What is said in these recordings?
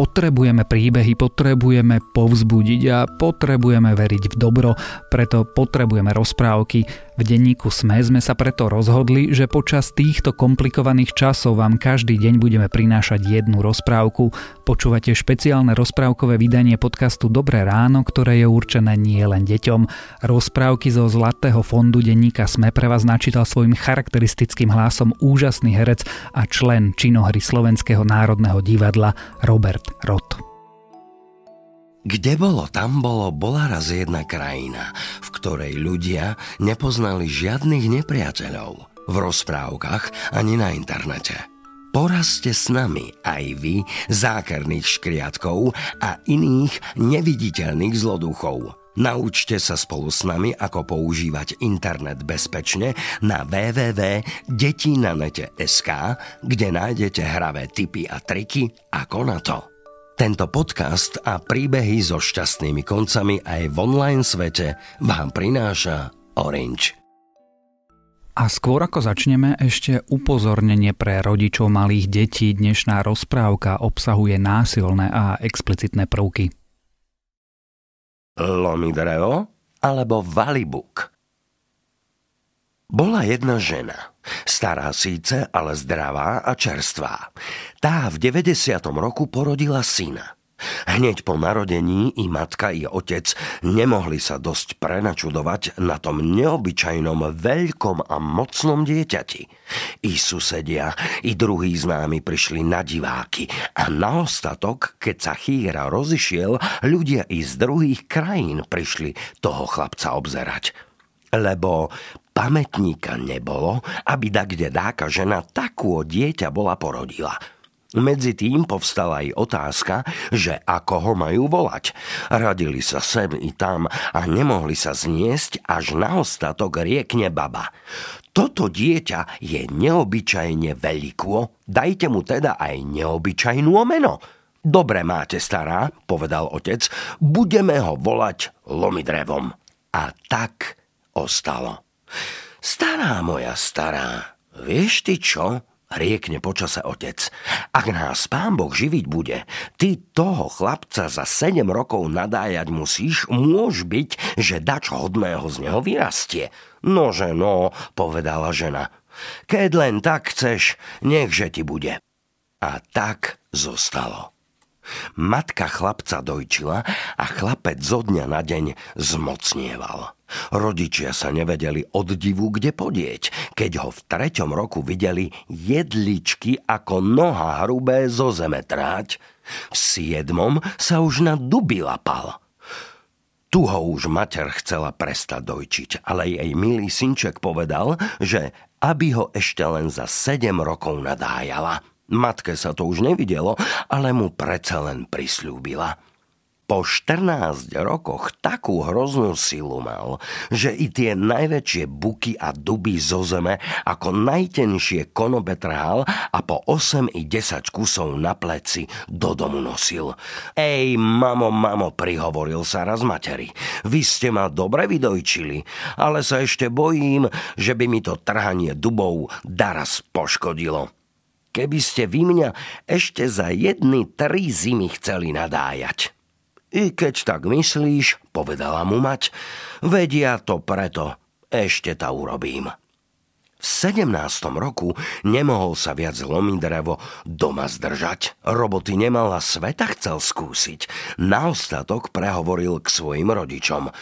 Potrebujeme príbehy, potrebujeme povzbudiť a potrebujeme veriť v dobro, preto potrebujeme rozprávky. V denníku SME sme sa preto rozhodli, že počas týchto komplikovaných časov vám každý deň budeme prinášať jednu rozprávku. Počúvate špeciálne rozprávkové vydanie podcastu Dobré ráno, ktoré je určené nie len deťom. Rozprávky zo Zlatého fondu denníka SME pre vás načítal svojim charakteristickým hlasom úžasný herec a člen činohry Slovenského národného divadla Robert Rot. Kde bolo, tam bolo, bola raz jedna krajina, v ktorej ľudia nepoznali žiadnych nepriateľov v rozprávkach ani na internete. Porazte s nami aj vy zákerných škriatkov a iných neviditeľných zloduchov. Naučte sa spolu s nami, ako používať internet bezpečne na www.detinanete.sk, kde nájdete hravé tipy a triky ako na to. Tento podcast a príbehy so šťastnými koncami aj v online svete vám prináša Orange. A skôr ako začneme, ešte upozornenie pre rodičov malých detí. Dnešná rozprávka obsahuje násilné a explicitné prvky. Lomidreo alebo Valibuk bola jedna žena, stará síce, ale zdravá a čerstvá. Tá v 90. roku porodila syna. Hneď po narodení i matka, i otec nemohli sa dosť prenačudovať na tom neobyčajnom veľkom a mocnom dieťati. I susedia, i druhí známi prišli na diváky a na ostatok, keď sa chýra rozišiel, ľudia i z druhých krajín prišli toho chlapca obzerať. Lebo pamätníka nebolo, aby da kde dáka žena takú dieťa bola porodila. Medzi tým povstala aj otázka, že ako ho majú volať. Radili sa sem i tam a nemohli sa zniesť, až na ostatok riekne baba. Toto dieťa je neobyčajne veľkú, dajte mu teda aj neobyčajnú meno. Dobre máte, stará, povedal otec, budeme ho volať Lomidrevom. A tak ostalo. Stará moja stará, vieš ty čo? Riekne počase otec. Ak nás pán Boh živiť bude, ty toho chlapca za sedem rokov nadájať musíš, môž byť, že dač hodného z neho vyrastie. Nože no, povedala žena. Keď len tak chceš, nechže ti bude. A tak zostalo. Matka chlapca dojčila a chlapec zo dňa na deň zmocnieval. Rodičia sa nevedeli od divu kde podieť, keď ho v treťom roku videli jedličky ako noha hrubé zo zeme tráť. V siedmom sa už na duby lapal. Tu ho už mater chcela prestať dojčiť, ale jej milý synček povedal, že aby ho ešte len za sedem rokov nadájala. Matke sa to už nevidelo, ale mu predsa len prislúbila – po 14 rokoch takú hroznú silu mal, že i tie najväčšie buky a duby zo zeme ako najtenšie konobe trhal a po 8 i 10 kusov na pleci do domu nosil. Ej, mamo, mamo, prihovoril sa raz materi. Vy ste ma dobre vydojčili, ale sa ešte bojím, že by mi to trhanie dubov daraz poškodilo. Keby ste vy mňa ešte za jedny tri zimy chceli nadájať. I keď tak myslíš, povedala mu mať, vedia to preto, ešte ta urobím. V 17. roku nemohol sa viac drevo doma zdržať. Roboty nemala sveta chcel skúsiť. Na ostatok prehovoril k svojim rodičom.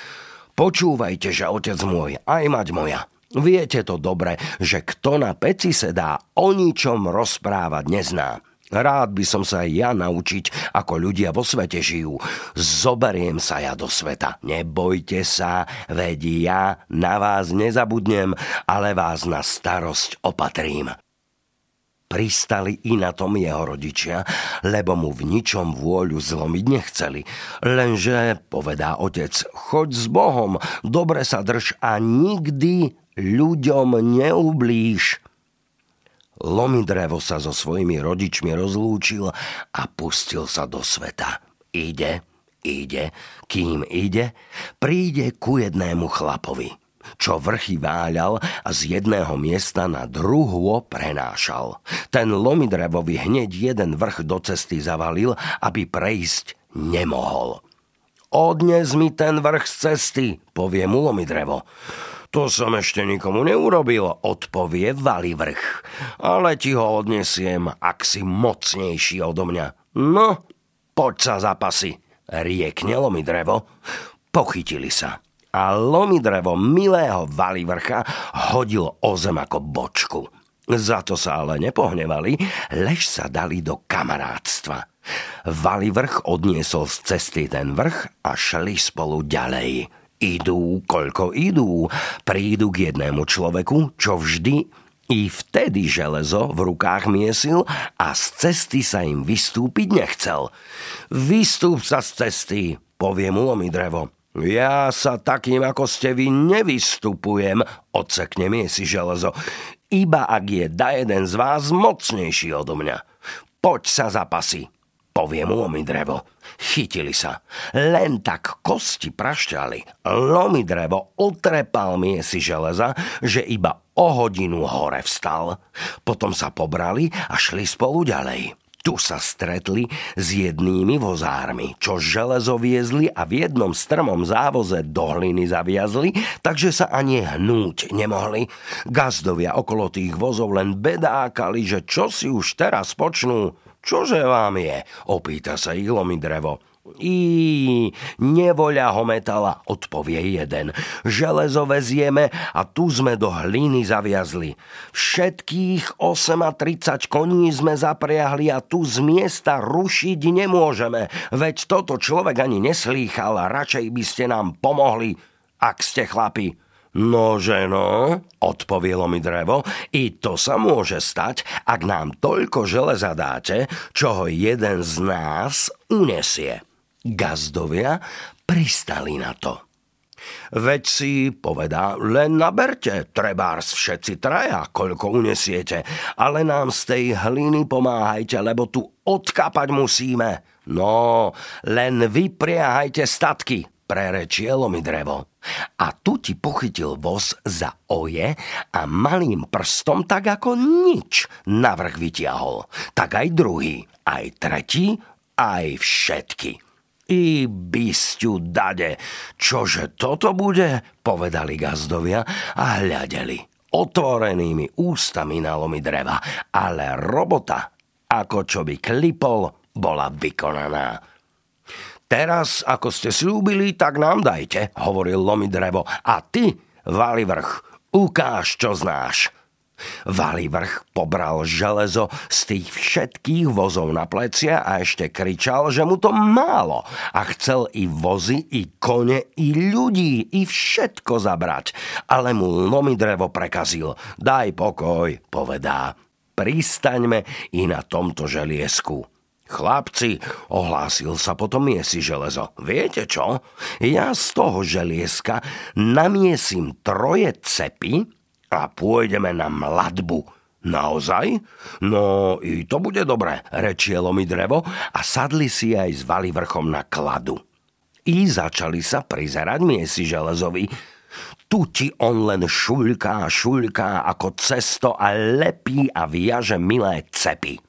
Počúvajte, že otec môj, aj mať moja. Viete to dobre, že kto na peci sedá, o ničom rozprávať nezná. Rád by som sa ja naučiť, ako ľudia vo svete žijú. Zoberiem sa ja do sveta. Nebojte sa, veď ja na vás nezabudnem, ale vás na starosť opatrím. Pristali i na tom jeho rodičia, lebo mu v ničom vôľu zlomiť nechceli. Lenže, povedá otec, choď s Bohom, dobre sa drž a nikdy ľuďom neublíž. Lomidrevo sa so svojimi rodičmi rozlúčil a pustil sa do sveta. Ide, ide, kým ide, príde ku jednému chlapovi. čo vrchy váľal a z jedného miesta na druhú prenášal. Ten lomidrevový hneď jeden vrch do cesty zavalil, aby prejsť nemohol. Odnes mi ten vrch z cesty, povie mu lomidrevo. To som ešte nikomu neurobil, odpovie Vali vrch. Ale ti ho odnesiem, ak si mocnejší odo mňa. No, poď sa zapasy, riekne lomidrevo. Pochytili sa a lomidrevo milého Valivrcha hodil o zem ako bočku. Za to sa ale nepohnevali, lež sa dali do kamarátstva. Valivrch odniesol z cesty ten vrch a šli spolu ďalej. Idú, koľko idú, prídu k jednému človeku, čo vždy i vtedy železo v rukách miesil a z cesty sa im vystúpiť nechcel. Vystúp sa z cesty, povie mu drevo. Ja sa takým, ako ste vy, nevystupujem, odsekne si železo. Iba ak je da jeden z vás mocnejší odo mňa. Poď sa zapasy, povie mu drevo. Chytili sa. Len tak kosti prašťali. drevo otrepal miesi železa, že iba o hodinu hore vstal. Potom sa pobrali a šli spolu ďalej. Tu sa stretli s jednými vozármi, čo železo viezli a v jednom strmom závoze do hliny zaviazli, takže sa ani hnúť nemohli. Gazdovia okolo tých vozov len bedákali, že čo si už teraz počnú. Čože vám je? Opýta sa Ilomi drevo. I nevoľa ho metala, odpovie jeden. Železo vezieme a tu sme do hliny zaviazli. Všetkých 38 koní sme zapriahli a tu z miesta rušiť nemôžeme. Veď toto človek ani neslýchal a radšej by ste nám pomohli, ak ste chlapi. Nože no, odpovielo mi drevo, i to sa môže stať, ak nám toľko železa dáte, čo ho jeden z nás unesie. Gazdovia pristali na to. Veď si, povedá, len naberte, trebárs všetci traja, koľko unesiete, ale nám z tej hliny pomáhajte, lebo tu odkapať musíme. No, len vypriahajte statky, prerečielo mi drevo. A tu ti pochytil voz za oje a malým prstom tak ako nič navrh vytiahol. Tak aj druhý, aj tretí, aj všetky. I bysťu dade, čože toto bude, povedali gazdovia a hľadeli otvorenými ústami na lomy dreva, ale robota, ako čo by klipol, bola vykonaná. Teraz, ako ste slúbili, tak nám dajte, hovoril lomy drevo. A ty, Vali vrch, ukáž, čo znáš. Valivrch pobral železo z tých všetkých vozov na plecia a ešte kričal, že mu to málo a chcel i vozy, i kone, i ľudí, i všetko zabrať. Ale mu lomi drevo prekazil. Daj pokoj, povedá. Pristaňme i na tomto želiesku. Chlapci, ohlásil sa potom miesi železo. Viete čo? Ja z toho želieska namiesím troje cepy, a pôjdeme na mladbu. Naozaj? No, i to bude dobre, rečielo mi drevo a sadli si aj s vrchom na kladu. I začali sa prizerať miesi železovi. Tu ti on len šuľká, šuľká ako cesto a lepí a viaže milé cepy.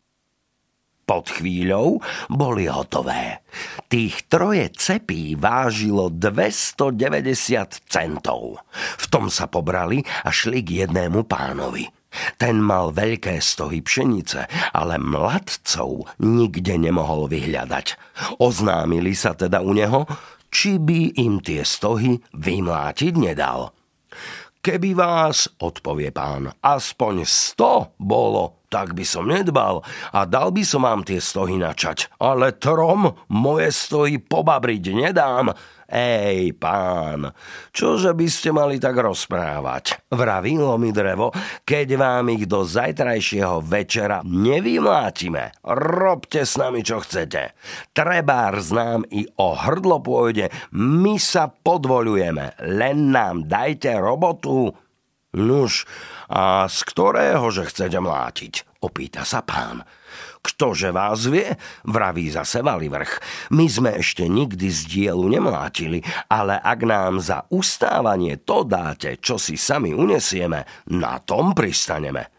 Pod chvíľou boli hotové. Tých troje cepí vážilo 290 centov. V tom sa pobrali a šli k jednému pánovi. Ten mal veľké stohy pšenice, ale mladcov nikde nemohol vyhľadať. Oznámili sa teda u neho, či by im tie stohy vymlátiť nedal. Keby vás, odpovie pán, aspoň sto bolo, tak by som nedbal a dal by som vám tie stohy načať. Ale trom moje stohy pobabriť nedám. Ej, pán, čože by ste mali tak rozprávať? Vravilo mi drevo, keď vám ich do zajtrajšieho večera nevymlátime. Robte s nami, čo chcete. Trebár znám i o hrdlo pôjde, my sa podvolujeme, len nám dajte robotu Nuž, a z ktorého že chcete mlátiť? opýta sa pán. Ktože vás vie, vraví zase Valivrch. My sme ešte nikdy z dielu nemlátili, ale ak nám za ustávanie to dáte, čo si sami unesieme, na tom pristaneme.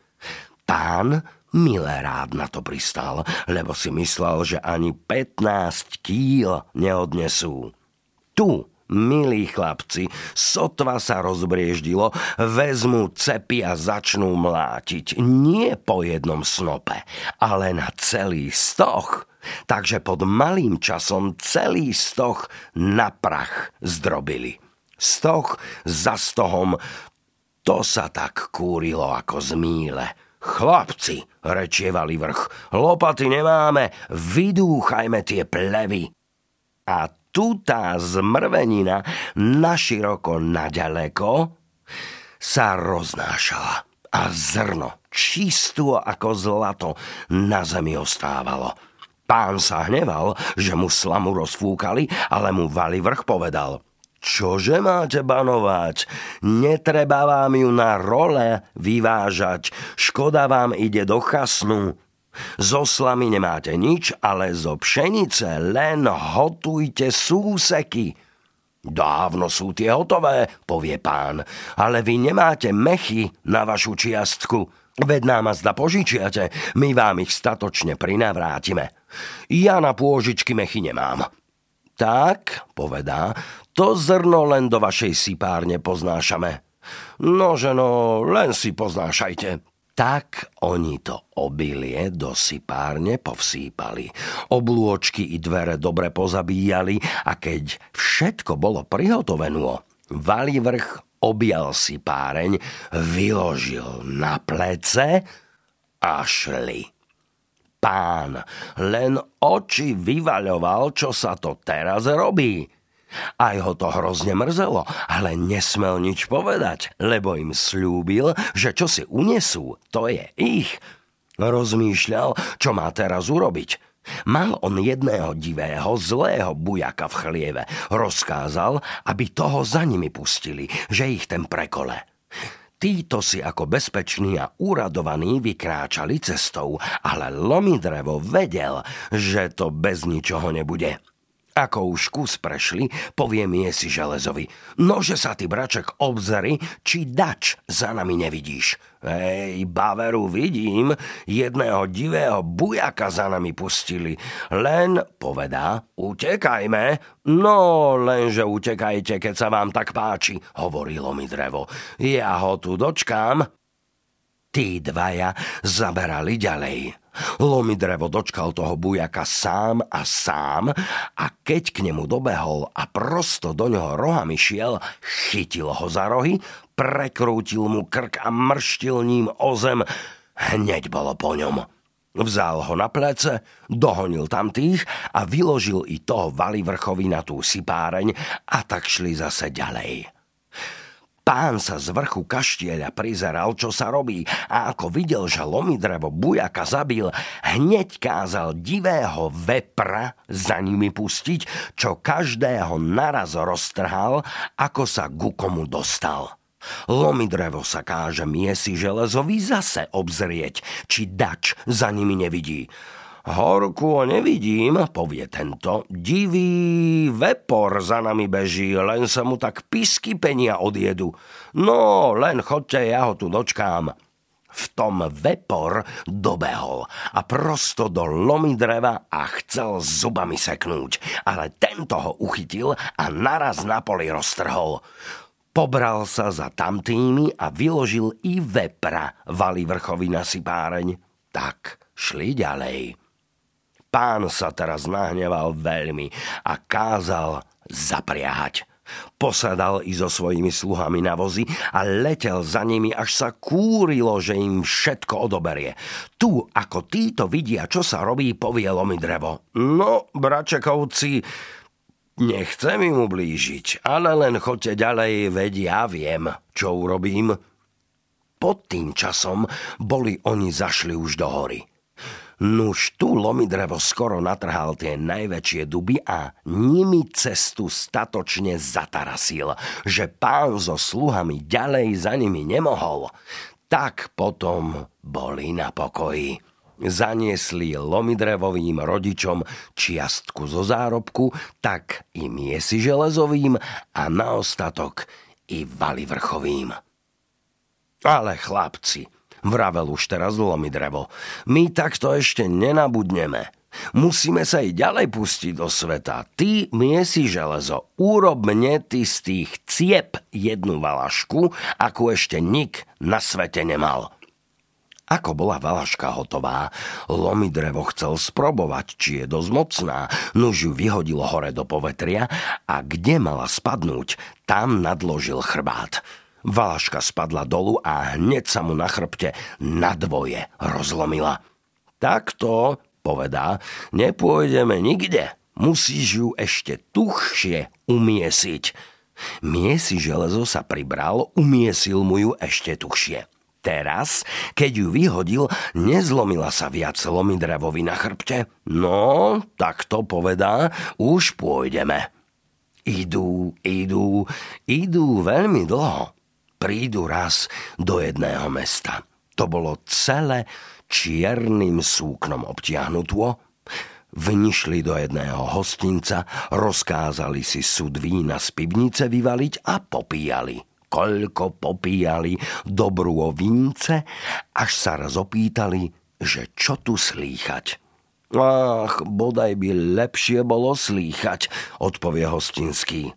Pán milé rád na to pristal, lebo si myslel, že ani 15 kýl neodnesú. Tu Milí chlapci, sotva sa rozbrieždilo, vezmu cepy a začnú mlátiť. Nie po jednom snope, ale na celý stoch. Takže pod malým časom celý stoch na prach zdrobili. Stoch za stohom, to sa tak kúrilo ako z míle. Chlapci, rečievali vrch, lopaty nemáme, vydúchajme tie plevy. A tu tá zmrvenina naširoko naďaleko sa roznášala a zrno, čisto ako zlato, na zemi ostávalo. Pán sa hneval, že mu slamu rozfúkali, ale mu vrch povedal – Čože máte banovať? Netreba vám ju na role vyvážať. Škoda vám ide do chasnu. Zo slamy nemáte nič, ale zo pšenice len hotujte súseky. Dávno sú tie hotové, povie pán, ale vy nemáte mechy na vašu čiastku. Veď nám zda požičiate, my vám ich statočne prinavrátime. Ja na pôžičky mechy nemám. Tak, povedá, to zrno len do vašej sipárne poznášame. Nože no, len si poznášajte. Tak oni to obilie do sypárne povsýpali. Oblôčky i dvere dobre pozabíjali a keď všetko bolo prihotovené, vrch objal si páreň, vyložil na plece a šli. Pán len oči vyvaľoval, čo sa to teraz robí. Aj ho to hrozne mrzelo, ale nesmel nič povedať, lebo im slúbil, že čo si unesú, to je ich. Rozmýšľal, čo má teraz urobiť. Mal on jedného divého, zlého bujaka v chlieve. Rozkázal, aby toho za nimi pustili, že ich ten prekole. Títo si ako bezpeční a uradovaní vykráčali cestou, ale Lomidrevo vedel, že to bez ničoho nebude. Ako už kus prešli, povie miesi železovi. Nože sa ty, braček, obzri, či dač za nami nevidíš. Ej, baveru vidím, jedného divého bujaka za nami pustili. Len, povedá, utekajme. No, lenže utekajte, keď sa vám tak páči, hovorilo mi drevo. Ja ho tu dočkám. Tí dvaja zaberali ďalej. Lomidrevo dočkal toho bujaka sám a sám a keď k nemu dobehol a prosto do ňoho rohami šiel, chytil ho za rohy, prekrútil mu krk a mrštil ním o zem. Hneď bolo po ňom. Vzal ho na plece, dohonil tamtých a vyložil i toho Valivrchovi na tú sypáreň a tak šli zase ďalej. Pán sa z vrchu kaštieľa prizeral, čo sa robí a ako videl, že lomidrevo bujaka zabil, hneď kázal divého vepra za nimi pustiť, čo každého naraz roztrhal, ako sa ku komu dostal. Lomidrevo sa káže miesi železovi zase obzrieť, či dač za nimi nevidí. Horku nevidím, povie tento. Divý vepor za nami beží, len sa mu tak pisky penia odjedu. No, len chodte, ja ho tu dočkám. V tom vepor dobehol a prosto do lomy dreva a chcel zubami seknúť, ale tento ho uchytil a naraz na poli roztrhol. Pobral sa za tamtými a vyložil i vepra vali vrchovi na sypáreň. Tak šli ďalej. Pán sa teraz nahneval veľmi a kázal zapriahať. Posadal i so svojimi sluhami na vozy a letel za nimi, až sa kúrilo, že im všetko odoberie. Tu, ako títo vidia, čo sa robí, povielo mi drevo. No, bračekovci, nechcem im ublížiť, ale len chodte ďalej, veď ja viem, čo urobím. Pod tým časom boli oni zašli už do hory. Nuž tu lomidrevo skoro natrhal tie najväčšie duby a nimi cestu statočne zatarasil, že pán so sluhami ďalej za nimi nemohol. Tak potom boli na pokoji. Zaniesli lomidrevovým rodičom čiastku zo zárobku, tak i miesi železovým a na ostatok i valivrchovým. Ale chlapci, vravel už teraz lomidrevo, my takto ešte nenabudneme. Musíme sa i ďalej pustiť do sveta. Ty miesi železo, urob mne ty z tých ciep jednu valašku, ako ešte nik na svete nemal. Ako bola valaška hotová, Lomidrevo chcel sprobovať, či je dosť mocná, nuž ju vyhodilo hore do povetria a kde mala spadnúť, tam nadložil chrbát. Valaška spadla dolu a hneď sa mu na chrbte na dvoje rozlomila. Takto, povedá, nepôjdeme nikde. Musíš ju ešte tuchšie umiesiť. Miesi železo sa pribral, umiesil mu ju ešte tuchšie. Teraz, keď ju vyhodil, nezlomila sa viac lomidrevovi na chrbte. No, tak to povedá, už pôjdeme. Idú, idú, idú veľmi dlho. Prídu raz do jedného mesta. To bolo celé čiernym súknom obtiahnutvo. Vnišli do jedného hostinca, rozkázali si sud vína z pivnice vyvaliť a popíjali koľko popíjali dobrú o vince, až sa raz opýtali, že čo tu slýchať. Ach, bodaj by lepšie bolo slýchať, odpovie hostinský.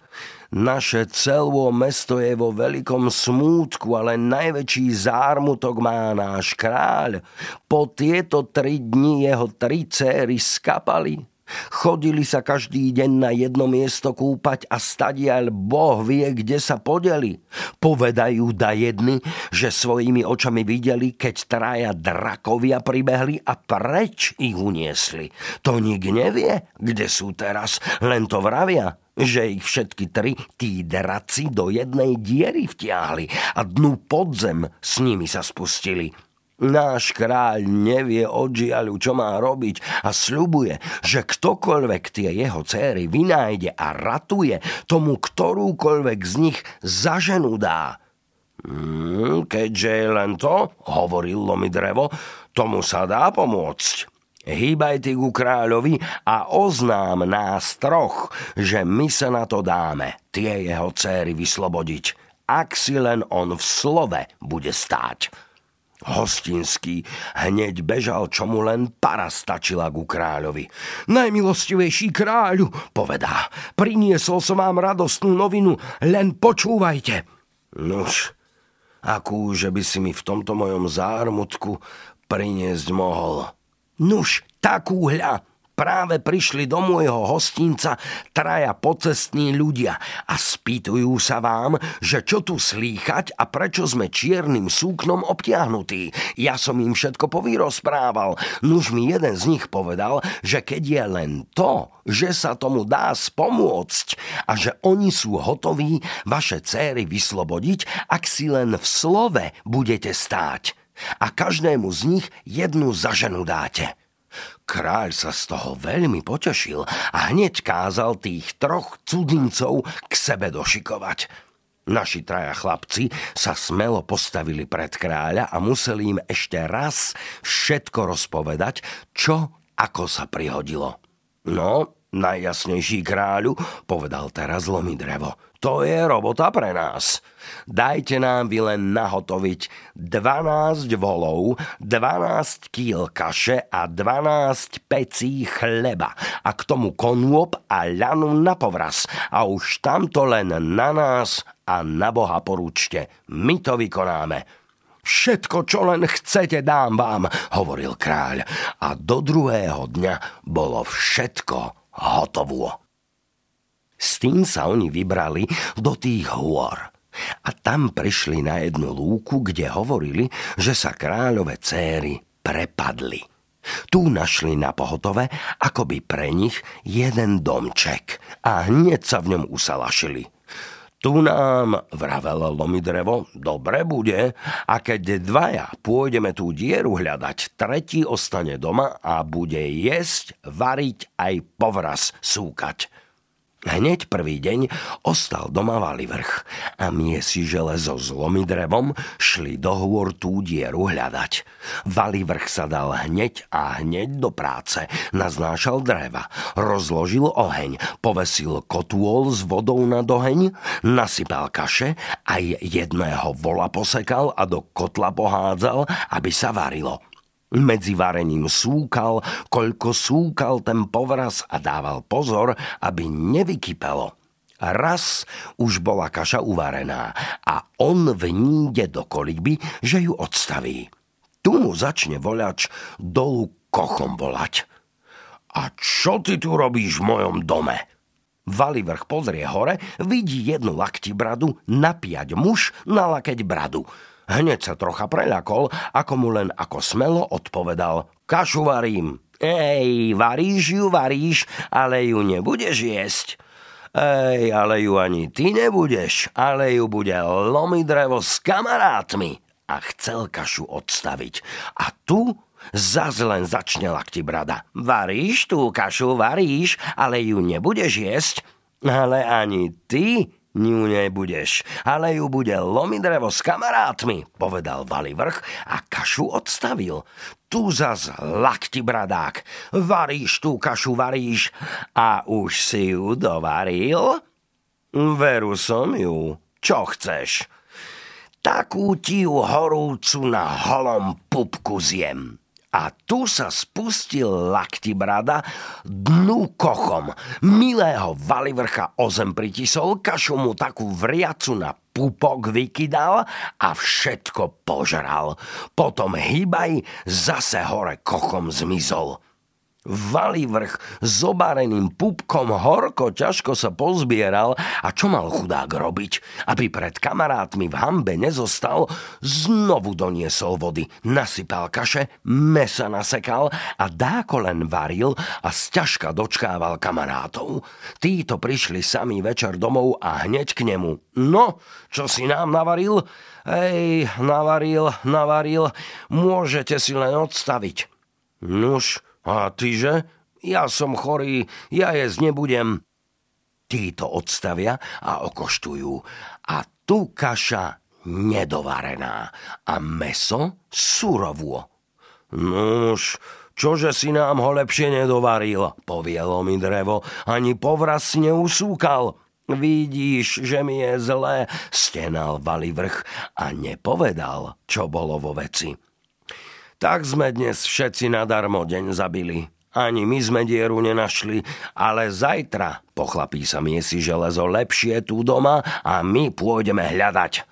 Naše celé mesto je vo veľkom smútku, ale najväčší zármutok má náš kráľ. Po tieto tri dni jeho tri céry skapali. Chodili sa každý deň na jedno miesto kúpať a stadiaľ Boh vie, kde sa podeli. Povedajú da jedny, že svojimi očami videli, keď traja drakovia pribehli a preč ich uniesli. To nik nevie, kde sú teraz, len to vravia že ich všetky tri tí draci do jednej diery vtiahli a dnu podzem s nimi sa spustili. Náš kráľ nevie od žiaľu, čo má robiť a sľubuje, že ktokoľvek tie jeho céry vynájde a ratuje, tomu ktorúkoľvek z nich za ženu dá. Hmm, keďže je len to, hovoril Lomidrevo, tomu sa dá pomôcť. Hýbaj ty ku kráľovi a oznám nás troch, že my sa na to dáme, tie jeho céry vyslobodiť, ak si len on v slove bude stáť. Hostinský hneď bežal, čo mu len para stačila ku kráľovi. Najmilostivejší kráľu, povedá, priniesol som vám radostnú novinu, len počúvajte. Nuž, akú, že by si mi v tomto mojom zármutku priniesť mohol. Nuž, takú hľa, Práve prišli do môjho hostinca traja pocestní ľudia a spýtujú sa vám, že čo tu slýchať a prečo sme čiernym súknom obtiahnutí. Ja som im všetko povyrozprával. Nuž mi jeden z nich povedal, že keď je len to, že sa tomu dá spomôcť a že oni sú hotoví vaše céry vyslobodiť, ak si len v slove budete stáť. A každému z nich jednu za ženu dáte. Kráľ sa z toho veľmi potešil a hneď kázal tých troch cudzincov k sebe došikovať. Naši traja chlapci sa smelo postavili pred kráľa a museli im ešte raz všetko rozpovedať, čo ako sa prihodilo. No, najjasnejší kráľu, povedal teraz drevo. To je robota pre nás. Dajte nám vy len nahotoviť 12 volov, 12 kýl kaše a 12 pecí chleba a k tomu konôb a ľanu na povraz. A už tamto len na nás a na Boha porúčte. My to vykonáme. Všetko, čo len chcete, dám vám, hovoril kráľ. A do druhého dňa bolo všetko hotovo. S tým sa oni vybrali do tých hôr. A tam prišli na jednu lúku, kde hovorili, že sa kráľové céry prepadli. Tu našli na pohotove akoby pre nich jeden domček a hneď sa v ňom usalašili. Tu nám, vravel Lomidrevo, dobre bude a keď dvaja pôjdeme tú dieru hľadať, tretí ostane doma a bude jesť, variť aj povraz súkať. Hneď prvý deň ostal doma vrch a miesi železo s lomidrevom šli do hôr tú dieru hľadať. vrch sa dal hneď a hneď do práce, naznášal dreva, rozložil oheň, povesil kotôl s vodou na doheň, nasypal kaše, aj jedného vola posekal a do kotla pohádzal, aby sa varilo. Medzi varením súkal, koľko súkal ten povraz a dával pozor, aby nevykypelo. Raz už bola kaša uvarená a on v ní ide do kolíby, že ju odstaví. Tu mu začne voľač dolu kochom volať. A čo ty tu robíš v mojom dome? vrch pozrie hore, vidí jednu lakti bradu, napiať muž na lakeť bradu. Hneď sa trocha preľakol, ako mu len ako smelo odpovedal Kašu varím. Ej, varíš ju, varíš, ale ju nebudeš jesť. Ej, ale ju ani ty nebudeš, ale ju bude lomi drevo s kamarátmi. A chcel kašu odstaviť. A tu zas len začne lakti brada. Varíš tú kašu, varíš, ale ju nebudeš jesť. Ale ani ty ňu nebudeš, ale ju bude lomiť drevo s kamarátmi, povedal vrch a kašu odstavil. Tu zas lakti bradák, varíš tú kašu, varíš a už si ju dovaril? Veru som ju, čo chceš? Takú ti ju horúcu na holom pupku zjem. A tu sa spustil lakti brada dnu kochom. Milého Valivrcha o zem pritisol, kašu mu takú vriacu na pupok vykydal a všetko požral. Potom hýbaj zase hore kochom zmizol. Valý vrch s obareným pupkom horko ťažko sa pozbieral a čo mal chudák robiť? Aby pred kamarátmi v hambe nezostal, znovu doniesol vody, nasypal kaše, mesa nasekal a dáko len varil a sťažka dočkával kamarátov. Títo prišli sami večer domov a hneď k nemu. No, čo si nám navaril? Ej, navaril, navaril, môžete si len odstaviť. Nuž, a tyže? Ja som chorý, ja jesť nebudem. Títo odstavia a okoštujú. A tu kaša nedovarená a meso surovo. Nuž, čože si nám ho lepšie nedovaril, povielo mi drevo, ani povraz neusúkal. Vidíš, že mi je zlé, stenal vrch a nepovedal, čo bolo vo veci. Tak sme dnes všetci nadarmo deň zabili. Ani my sme dieru nenašli, ale zajtra pochlapí sa miesi železo lepšie tu doma a my pôjdeme hľadať.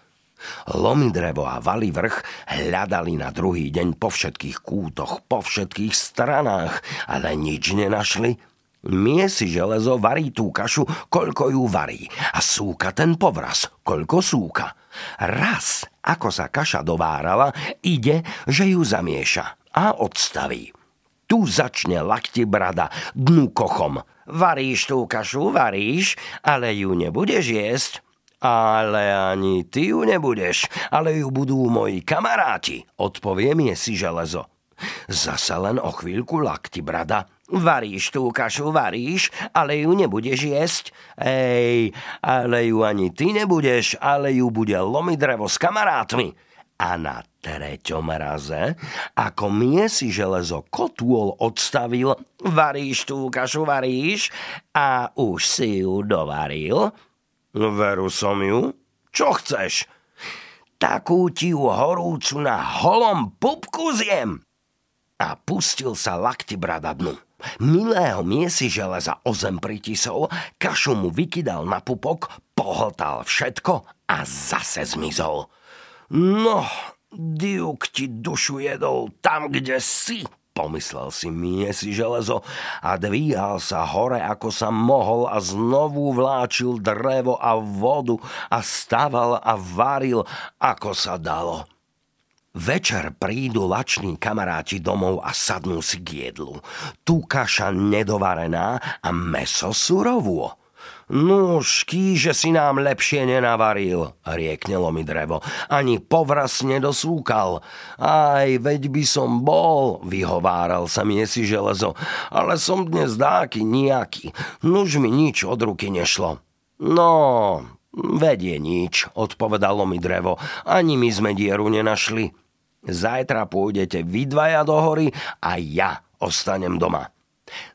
Lomy drevo a valy vrch hľadali na druhý deň po všetkých kútoch, po všetkých stranách, ale nič nenašli. Miesi železo varí tú kašu, koľko ju varí a súka ten povraz, koľko súka. Raz, ako sa kaša dovárala, ide, že ju zamieša a odstaví. Tu začne lakti brada dnu kochom. Varíš tú kašu, varíš, ale ju nebudeš jesť. Ale ani ty ju nebudeš, ale ju budú moji kamaráti, odpovie si železo. Zasa len o chvíľku lakti brada Varíš tú kašu, varíš, ale ju nebudeš jesť. Ej, ale ju ani ty nebudeš, ale ju bude lomiť drevo s kamarátmi. A na treťom raze, ako miesi železo kotúol odstavil, varíš tú kašu, varíš a už si ju dovaril. Veru som ju. Čo chceš? Takú ti ju horúcu na holom pupku zjem. A pustil sa lakti brada dnu. Milého miesi železa o zem pritisol, kašu mu vykydal na pupok, pohltal všetko a zase zmizol. No, diuk ti dušu jedol tam, kde si, pomyslel si miesi železo a dvíhal sa hore, ako sa mohol a znovu vláčil drevo a vodu a staval a varil, ako sa dalo. Večer prídu lační kamaráti domov a sadnú si k jedlu. Tu kaša nedovarená a meso surovo. Nuž, že si nám lepšie nenavaril, rieknelo mi drevo. Ani povraz nedosúkal. Aj, veď by som bol, vyhováral sa mi si železo. Ale som dnes dáky nejaký. Nuž mi nič od ruky nešlo. No, vedie nič, odpovedalo mi drevo. Ani my sme dieru nenašli. Zajtra pôjdete vy dvaja do hory a ja ostanem doma.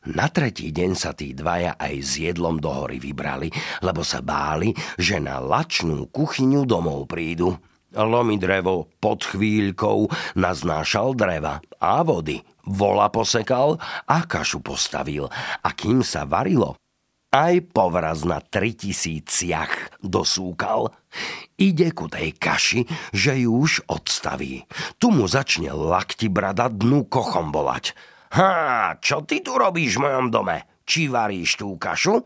Na tretí deň sa tí dvaja aj s jedlom do hory vybrali, lebo sa báli, že na lačnú kuchyňu domov prídu. Lomi drevo pod chvíľkou naznášal dreva a vody. Vola posekal a kašu postavil. A kým sa varilo, aj povraz na tritisíciach dosúkal. Ide ku tej kaši, že ju už odstaví. Tu mu začne lakti brada dnu kochom volať. Ha, čo ty tu robíš v mojom dome? Či varíš tú kašu?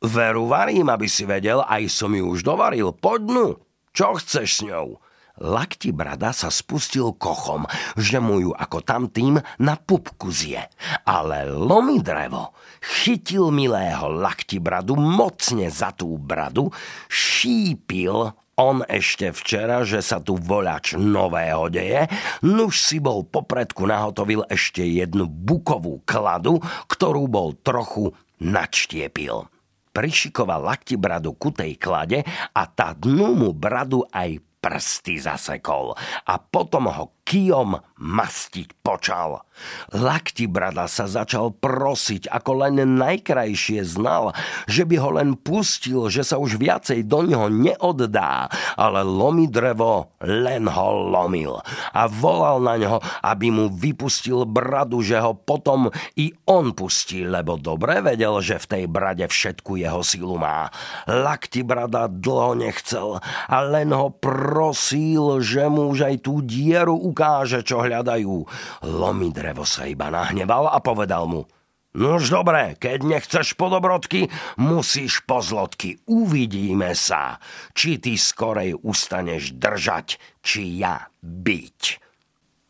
Veru varím, aby si vedel, aj som ju už dovaril. Poď nu, čo chceš s ňou? Lakti brada sa spustil kochom, že mu ju ako tamtým na pupku zje. Ale lomi drevo chytil milého lakti bradu mocne za tú bradu, šípil on ešte včera, že sa tu voľač nového deje, nuž si bol popredku nahotovil ešte jednu bukovú kladu, ktorú bol trochu načtiepil. Prišikoval lakti bradu ku tej klade a tá dnu mu bradu aj prsty zasekol a potom ho kijom mastiť počal. Lakti brada sa začal prosiť, ako len najkrajšie znal, že by ho len pustil, že sa už viacej do neho neoddá, ale lomi drevo len ho lomil a volal na neho, aby mu vypustil bradu, že ho potom i on pustí, lebo dobre vedel, že v tej brade všetku jeho silu má. Lakti brada dlho nechcel a len ho prosil, že mu už aj tú dieru ukáže ukáže, čo hľadajú. Lomi drevo sa iba nahneval a povedal mu Nož dobre, keď nechceš podobrodky, musíš pozlotky. Uvidíme sa, či ty skorej ustaneš držať, či ja byť.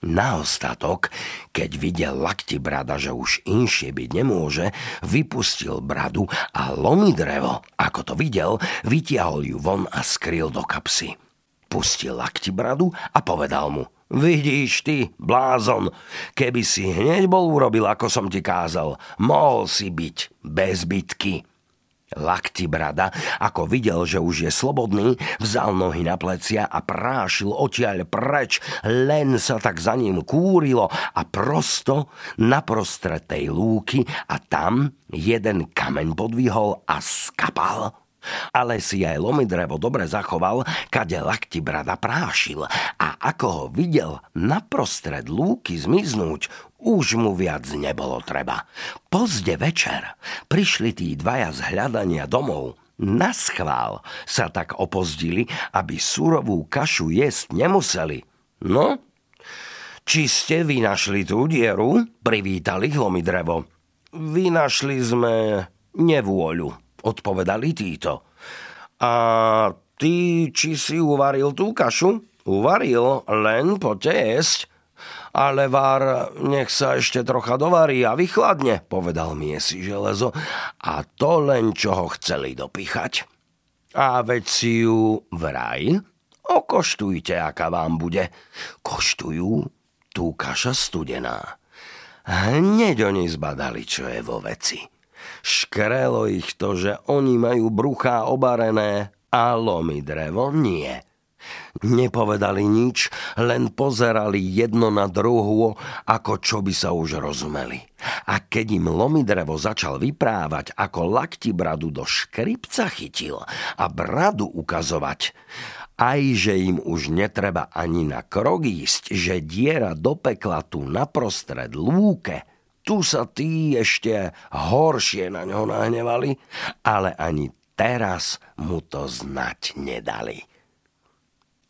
Na ostatok, keď videl lakti brada, že už inšie byť nemôže, vypustil bradu a lomi drevo, ako to videl, vytiahol ju von a skryl do kapsy. Pustil lakti bradu a povedal mu – Vidíš ty, blázon, keby si hneď bol urobil, ako som ti kázal, mohol si byť bez bitky. Lakti brada, ako videl, že už je slobodný, vzal nohy na plecia a prášil odtiaľ preč, len sa tak za ním kúrilo a prosto naprostred tej lúky a tam jeden kameň podvihol a skapal. Ale si aj lomidrevo dobre zachoval, kade lakti brada prášil a ako ho videl naprostred lúky zmiznúť, už mu viac nebolo treba. Pozde večer prišli tí dvaja z hľadania domov. Na schvál sa tak opozdili, aby surovú kašu jesť nemuseli. No, či ste vynašli tú dieru? Privítali hlomidrevo. Vynašli sme nevôľu odpovedali títo. A ty, či si uvaril tú kašu? Uvaril, len poďte jesť. Ale vár, nech sa ešte trocha dovarí a vychladne, povedal miesi železo. A to len, čo ho chceli dopichať. A veď si ju vraj, okoštujte, aká vám bude. Koštujú tú kaša studená. Hneď oni zbadali, čo je vo veci. Škrelo ich to, že oni majú bruchá obarené a lomy drevo nie. Nepovedali nič, len pozerali jedno na druhu, ako čo by sa už rozumeli. A keď im lomidrevo začal vyprávať, ako lakti bradu do škripca chytil a bradu ukazovať, aj že im už netreba ani na krok ísť, že diera do pekla tu naprostred lúke, tu sa tí ešte horšie na ňo nahnevali, ale ani teraz mu to znať nedali.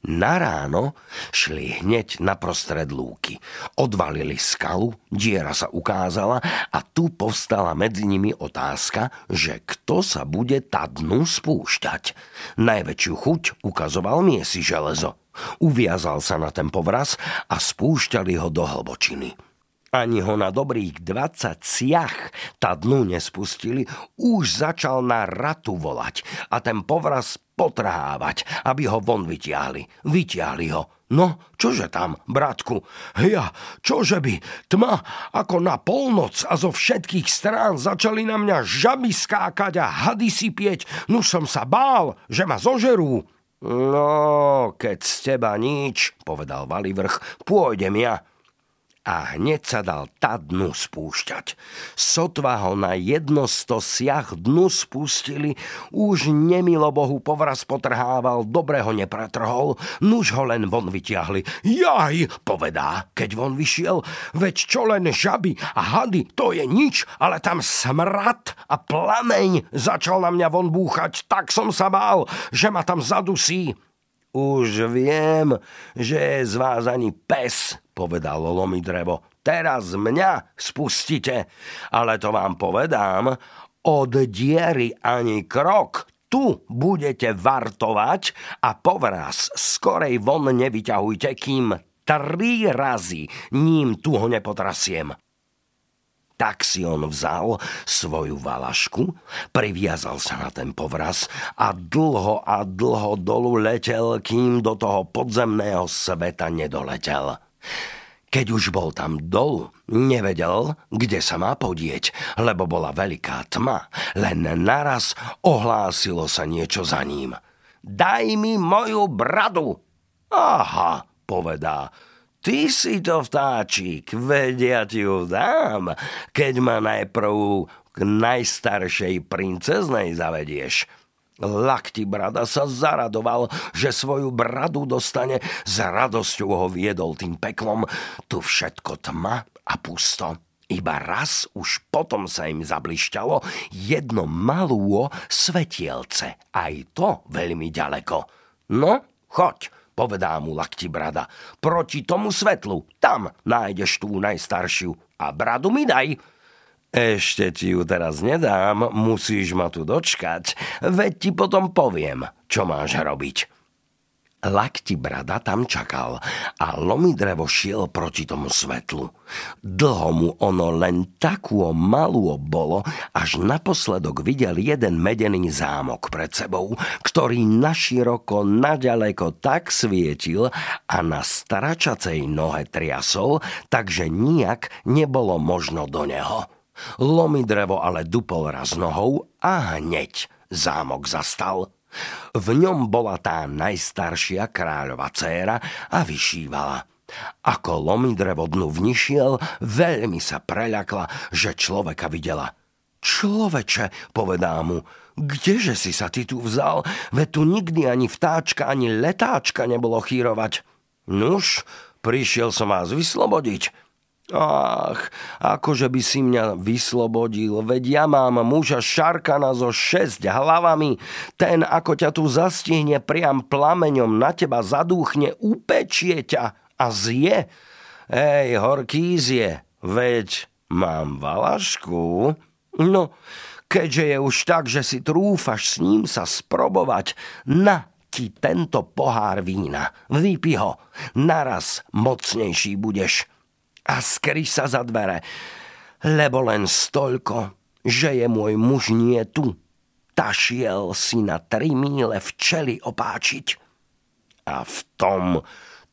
Na ráno šli hneď na prostred lúky. Odvalili skalu, diera sa ukázala a tu povstala medzi nimi otázka, že kto sa bude tá dnu spúšťať. Najväčšiu chuť ukazoval miesi železo. Uviazal sa na ten povraz a spúšťali ho do hlbočiny. Ani ho na dobrých 20 siach tá dnu nespustili, už začal na ratu volať a ten povraz potrhávať, aby ho von vytiahli. Vytiahli ho. No, čože tam, bratku? Ja, čože by? Tma ako na polnoc a zo všetkých strán začali na mňa žaby skákať a hady si pieť. No som sa bál, že ma zožerú. No, keď z teba nič, povedal Valivrch, pôjdem ja a hneď sa dal tá dnu spúšťať. Sotva ho na jedno sto siach dnu spustili, už nemilo Bohu povraz potrhával, dobre ho nepretrhol, nuž ho len von vytiahli. Jaj, povedá, keď von vyšiel, veď čo len žaby a hady, to je nič, ale tam smrad a plameň začal na mňa von búchať, tak som sa bál, že ma tam zadusí. Už viem, že je z vás ani pes, povedalo lomi drevo. Teraz mňa spustite, ale to vám povedám, od diery ani krok tu budete vartovať a povraz skorej von nevyťahujte, kým tri razy ním tu ho nepotrasiem. Tak si on vzal svoju valašku, priviazal sa na ten povraz a dlho a dlho dolu letel, kým do toho podzemného sveta nedoletel. Keď už bol tam dolu, nevedel, kde sa má podieť, lebo bola veľká tma. Len naraz ohlásilo sa niečo za ním. Daj mi moju bradu! Aha, povedá, Ty si to vtáčik, vedia ti ju dám, keď ma najprv k najstaršej princeznej zavedieš. Lakti brada sa zaradoval, že svoju bradu dostane, s radosťou ho viedol tým peklom. Tu všetko tma a pusto. Iba raz už potom sa im zablišťalo jedno malúo svetielce, aj to veľmi ďaleko. No, choď, povedá mu lakti brada. Proti tomu svetlu, tam nájdeš tú najstaršiu a bradu mi daj. Ešte ti ju teraz nedám, musíš ma tu dočkať, veď ti potom poviem, čo máš robiť. Lakti brada tam čakal a drevo šiel proti tomu svetlu. Dlho mu ono len takú malú bolo, až naposledok videl jeden medený zámok pred sebou, ktorý naširoko, nadaleko tak svietil a na staračacej nohe triasol, takže nijak nebolo možno do neho. drevo ale dupol raz nohou a hneď zámok zastal. V ňom bola tá najstaršia kráľova dcéra a vyšívala. Ako drevo dnu vnišiel, veľmi sa preľakla, že človeka videla. Človeče, povedá mu, kdeže si sa ty tu vzal? Veď tu nikdy ani vtáčka, ani letáčka nebolo chýrovať. Nuž, prišiel som vás vyslobodiť. Ach, akože by si mňa vyslobodil, veď ja mám muža Šarkana so šesť hlavami, ten ako ťa tu zastihne priam plameňom na teba zadúchne, upečie ťa a zje. Ej, horkízie, veď mám valašku. No, keďže je už tak, že si trúfaš s ním sa sprobovať, na ti tento pohár vína, vypi ho, naraz mocnejší budeš a skry sa za dvere, lebo len stolko, že je môj muž nie tu. Tašiel si na tri míle včeli opáčiť. A v tom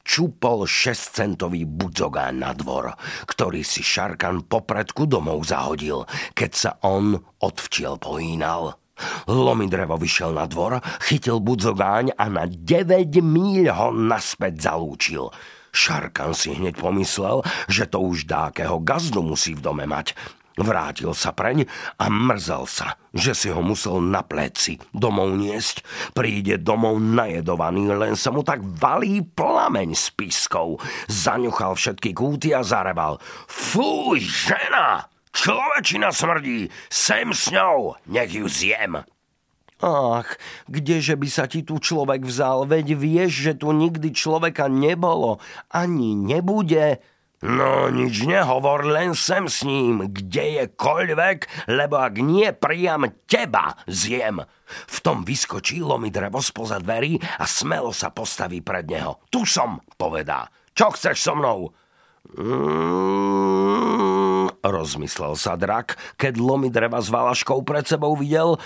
čupol šestcentový budzogán na dvor, ktorý si Šarkan popredku domov zahodil, keď sa on odvčiel pohýnal. Lomidrevo vyšiel na dvor, chytil budzogáň a na 9 míľ ho naspäť zalúčil – Šarkan si hneď pomyslel, že to už dákeho gazdu musí v dome mať. Vrátil sa preň a mrzel sa, že si ho musel na pleci domov niesť. Príde domov najedovaný, len sa mu tak valí plameň s pískou. Zaňuchal všetky kúty a zareval. Fúj, žena! Človečina smrdí! Sem s ňou, nech ju zjem! Ach, kdeže by sa ti tu človek vzal, veď vieš, že tu nikdy človeka nebolo, ani nebude. No nič nehovor, len sem s ním, kde je koľvek, lebo ak nie, priam teba zjem. V tom vyskočí mi drevo spoza dverí a smelo sa postaví pred neho. Tu som, povedá. Čo chceš so mnou? Mm, rozmyslel sa drak, keď lomy dreva s valaškou pred sebou videl.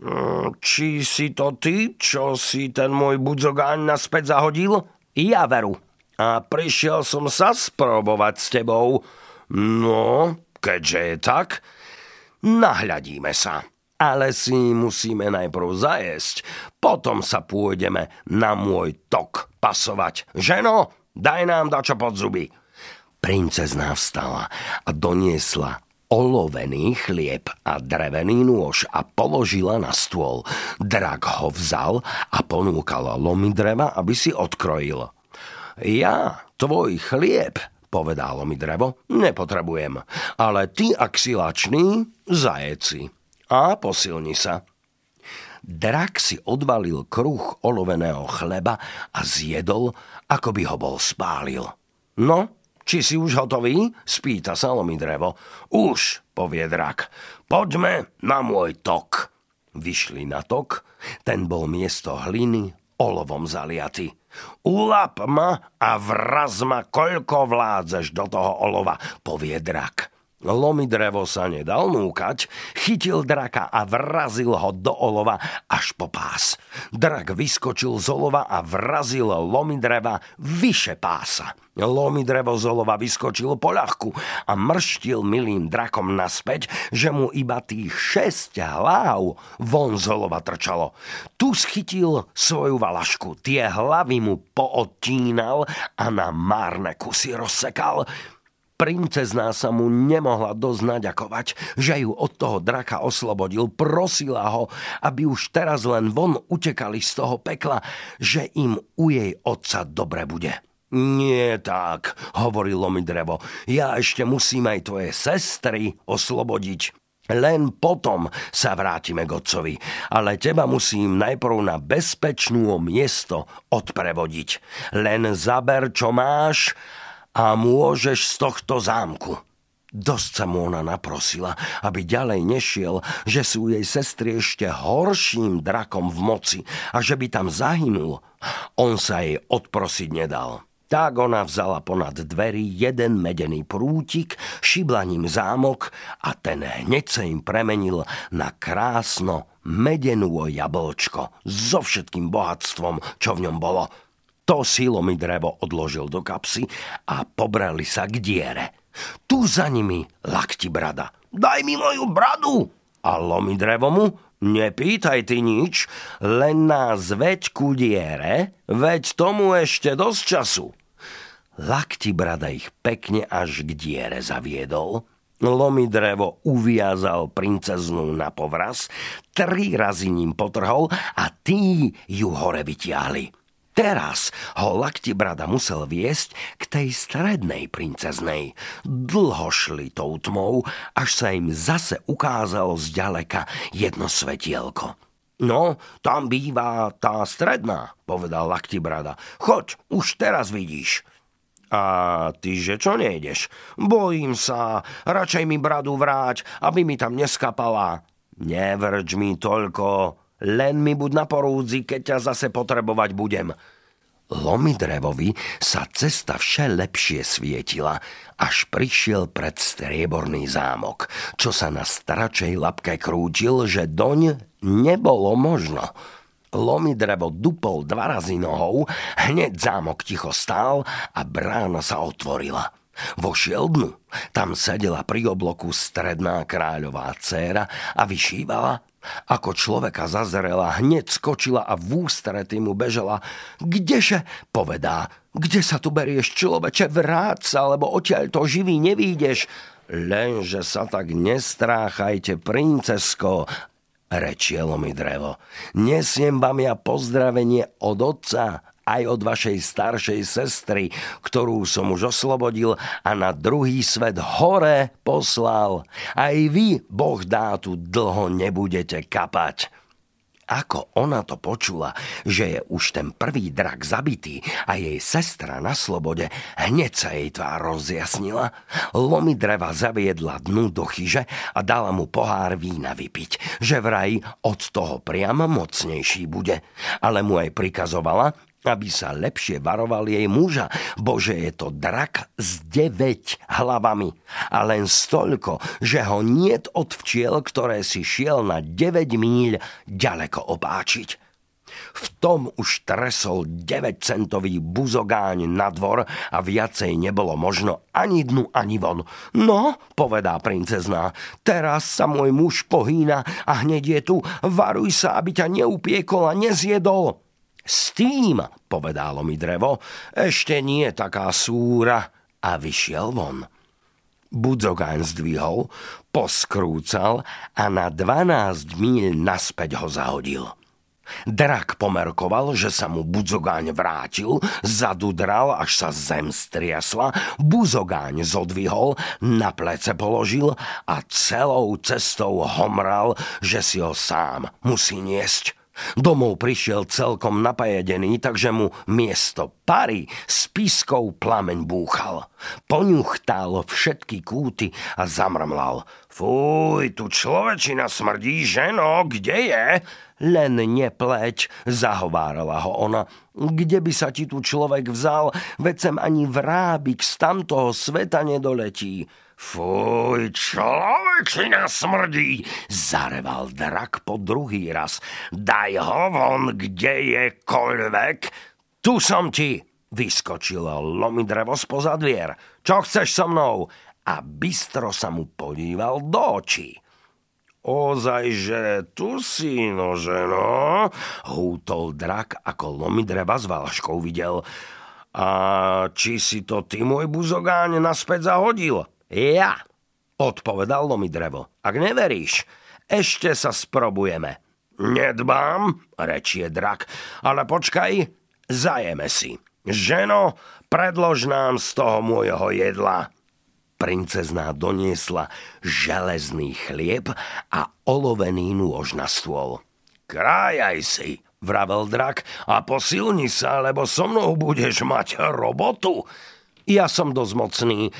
Mm, či si to ty, čo si ten môj budzogáň naspäť zahodil? Ja veru. A prišiel som sa sprobovať s tebou. No, keďže je tak, nahľadíme sa. Ale si musíme najprv zajesť, potom sa pôjdeme na môj tok pasovať. Ženo, daj nám dačo pod zuby. Princezná vstala a doniesla olovený chlieb a drevený nôž a položila na stôl. Drak ho vzal a ponúkal lomy dreva, aby si odkrojil. Ja, tvoj chlieb, povedalo mi drevo, nepotrebujem, ale ty, ak si lačný, zajeci a posilni sa. Drak si odvalil kruh oloveného chleba a zjedol, ako by ho bol spálil. No, či si už hotový? Spýta sa lomi drevo. Už, povie drak. Poďme na môj tok. Vyšli na tok, ten bol miesto hliny olovom zaliaty. Ulap ma a vraz ma, koľko vládzeš do toho olova, povie drak. Lomi drevo sa nedal núkať, chytil draka a vrazil ho do olova až po pás. Drak vyskočil z olova a vrazil lomi dreva vyše pása. Lomi drevo z olova vyskočil po ľahku a mrštil milým drakom naspäť, že mu iba tých šesť hlav von z olova trčalo. Tu schytil svoju valašku, tie hlavy mu poodtínal a na márne kusy rozsekal. Princezná sa mu nemohla dosť naďakovať, že ju od toho draka oslobodil. Prosila ho, aby už teraz len von utekali z toho pekla, že im u jej otca dobre bude. Nie tak, hovorilo mi drevo. Ja ešte musím aj tvoje sestry oslobodiť. Len potom sa vrátime k otcovi, ale teba musím najprv na bezpečnú miesto odprevodiť. Len zaber, čo máš a môžeš z tohto zámku. Dosť sa mu ona naprosila, aby ďalej nešiel, že sú jej sestry ešte horším drakom v moci a že by tam zahynul. On sa jej odprosiť nedal. Tak ona vzala ponad dverí jeden medený prútik, šibla ním zámok a ten hneď sa im premenil na krásno medenú jablčko so všetkým bohatstvom, čo v ňom bolo. To mi drevo odložil do kapsy a pobrali sa k diere. Tu za nimi lakti brada. Daj mi moju bradu! A lomi drevo mu, nepýtaj ty nič, len nás veď ku diere, veď tomu ešte dosť času. Lakti brada ich pekne až k diere zaviedol, Lomi drevo uviazal princeznú na povraz, tri razy ním potrhol a tí ju hore vytiahli. Teraz ho Laktibrada musel viesť k tej strednej princeznej. Dlho šli tou tmou, až sa im zase ukázalo zďaleka jedno svetielko. No, tam býva tá stredná, povedal Laktibrada. Choď, už teraz vidíš. A ty, že čo nejdeš? Bojím sa, radšej mi bradu vráť, aby mi tam neskapala. Nevrč mi toľko, len mi buď na porúdzi, keď ťa zase potrebovať budem. Lomi drevovi sa cesta vše lepšie svietila, až prišiel pred strieborný zámok, čo sa na staračej lapke krútil, že doň nebolo možno. Lomi drevo dupol dva razy nohou, hneď zámok ticho stál a brána sa otvorila. Vošiel dnu. Tam sedela pri obloku stredná kráľová dcéra a vyšívala ako človeka zazrela, hneď skočila a v ústrety mu bežala. Kdeže? Povedá. Kde sa tu berieš, človeče? Vráť sa, lebo odtiaľ to živý nevídeš. Lenže sa tak nestráchajte, princesko, rečielo mi drevo. Nesiem vám ja pozdravenie od otca aj od vašej staršej sestry, ktorú som už oslobodil a na druhý svet hore poslal. Aj vy, Boh dá, tu dlho nebudete kapať. Ako ona to počula, že je už ten prvý drak zabitý a jej sestra na slobode, hneď sa jej tvár rozjasnila. Lomi dreva zaviedla dnu do chyže a dala mu pohár vína vypiť, že vraj od toho priam mocnejší bude. Ale mu aj prikazovala, aby sa lepšie varoval jej muža, bože je to drak s 9 hlavami a len stolko, že ho niet od včiel, ktoré si šiel na 9 míľ ďaleko opáčiť. V tom už tresol 9-centový buzogáň na dvor a viacej nebolo možno ani dnu, ani von. No, povedá princezná, teraz sa môj muž pohýna a hneď je tu, varuj sa, aby ťa neupiekol a nezjedol. S tým, povedalo mi drevo, ešte nie taká súra a vyšiel von. Budzogán zdvihol, poskrúcal a na 12 míľ naspäť ho zahodil. Drak pomerkoval, že sa mu Budzogáň vrátil, zadudral, až sa zem striasla, Buzogáň zodvihol, na plece položil a celou cestou homral, že si ho sám musí niesť. Domov prišiel celkom napajedený, takže mu miesto pary s pískou plameň búchal. Poňuchtal všetky kúty a zamrmlal. Fúj, tu človečina smrdí, ženo, kde je? Len nepleť, zahovárala ho ona. Kde by sa ti tu človek vzal, veď sem ani vrábik z tamtoho sveta nedoletí. Fuj, človečina smrdí, zareval drak po druhý raz. Daj ho von, kde je koľvek. Tu som ti, vyskočilo lomidrevo spoza dvier. Čo chceš so mnou? A bystro sa mu podíval do očí. Ozaj, že tu si, nože no, hútol drak, ako lomidreva s valaškou videl. A či si to ty, môj buzogáň, naspäť zahodil? Ja, odpovedal mi drevo. Ak neveríš, ešte sa sprobujeme. Nedbám, rečie drak, ale počkaj, zajeme si. Ženo, predlož nám z toho môjho jedla. Princezná doniesla železný chlieb a olovený nôž na stôl. Krájaj si, vravel drak, a posilni sa, lebo so mnou budeš mať robotu. Ja som dosť mocný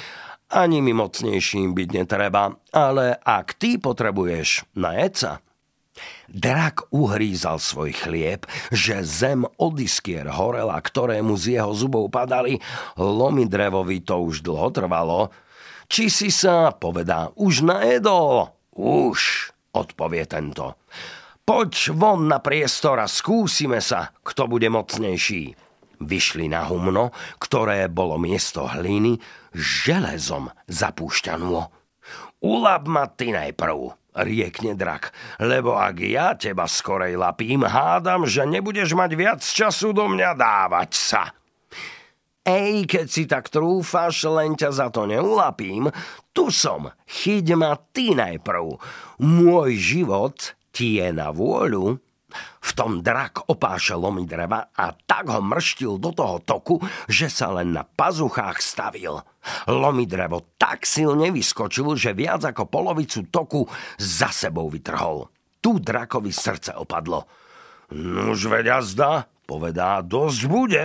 ani mi mocnejším byť netreba, ale ak ty potrebuješ najeť sa, Drak uhrízal svoj chlieb, že zem od iskier horela, ktorému z jeho zubov padali, lomi drevovi to už dlho trvalo. Či si sa, povedá, už najedol? Už, odpovie tento. Poď von na priestor a skúsime sa, kto bude mocnejší. Vyšli na humno, ktoré bolo miesto hliny, železom zapúšťanú. Ulab ma ty najprv, riekne drak, lebo ak ja teba skorej lapím, hádam, že nebudeš mať viac času do mňa dávať sa. Ej, keď si tak trúfaš, len ťa za to neulapím, tu som, chyť ma ty najprv. Môj život ti je na vôľu, v tom drak opášal lomy dreva a tak ho mrštil do toho toku, že sa len na pazuchách stavil. Lomy drevo tak silne vyskočil, že viac ako polovicu toku za sebou vytrhol. Tu drakovi srdce opadlo. Nuž veď zda, povedá, dosť bude.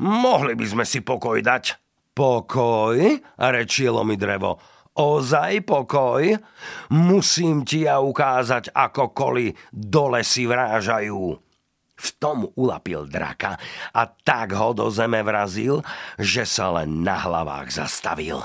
Mohli by sme si pokoj dať. Pokoj, rečie lomy drevo ozaj pokoj? Musím ti ja ukázať, ako koli dole si vrážajú. V tom ulapil draka a tak ho do zeme vrazil, že sa len na hlavách zastavil.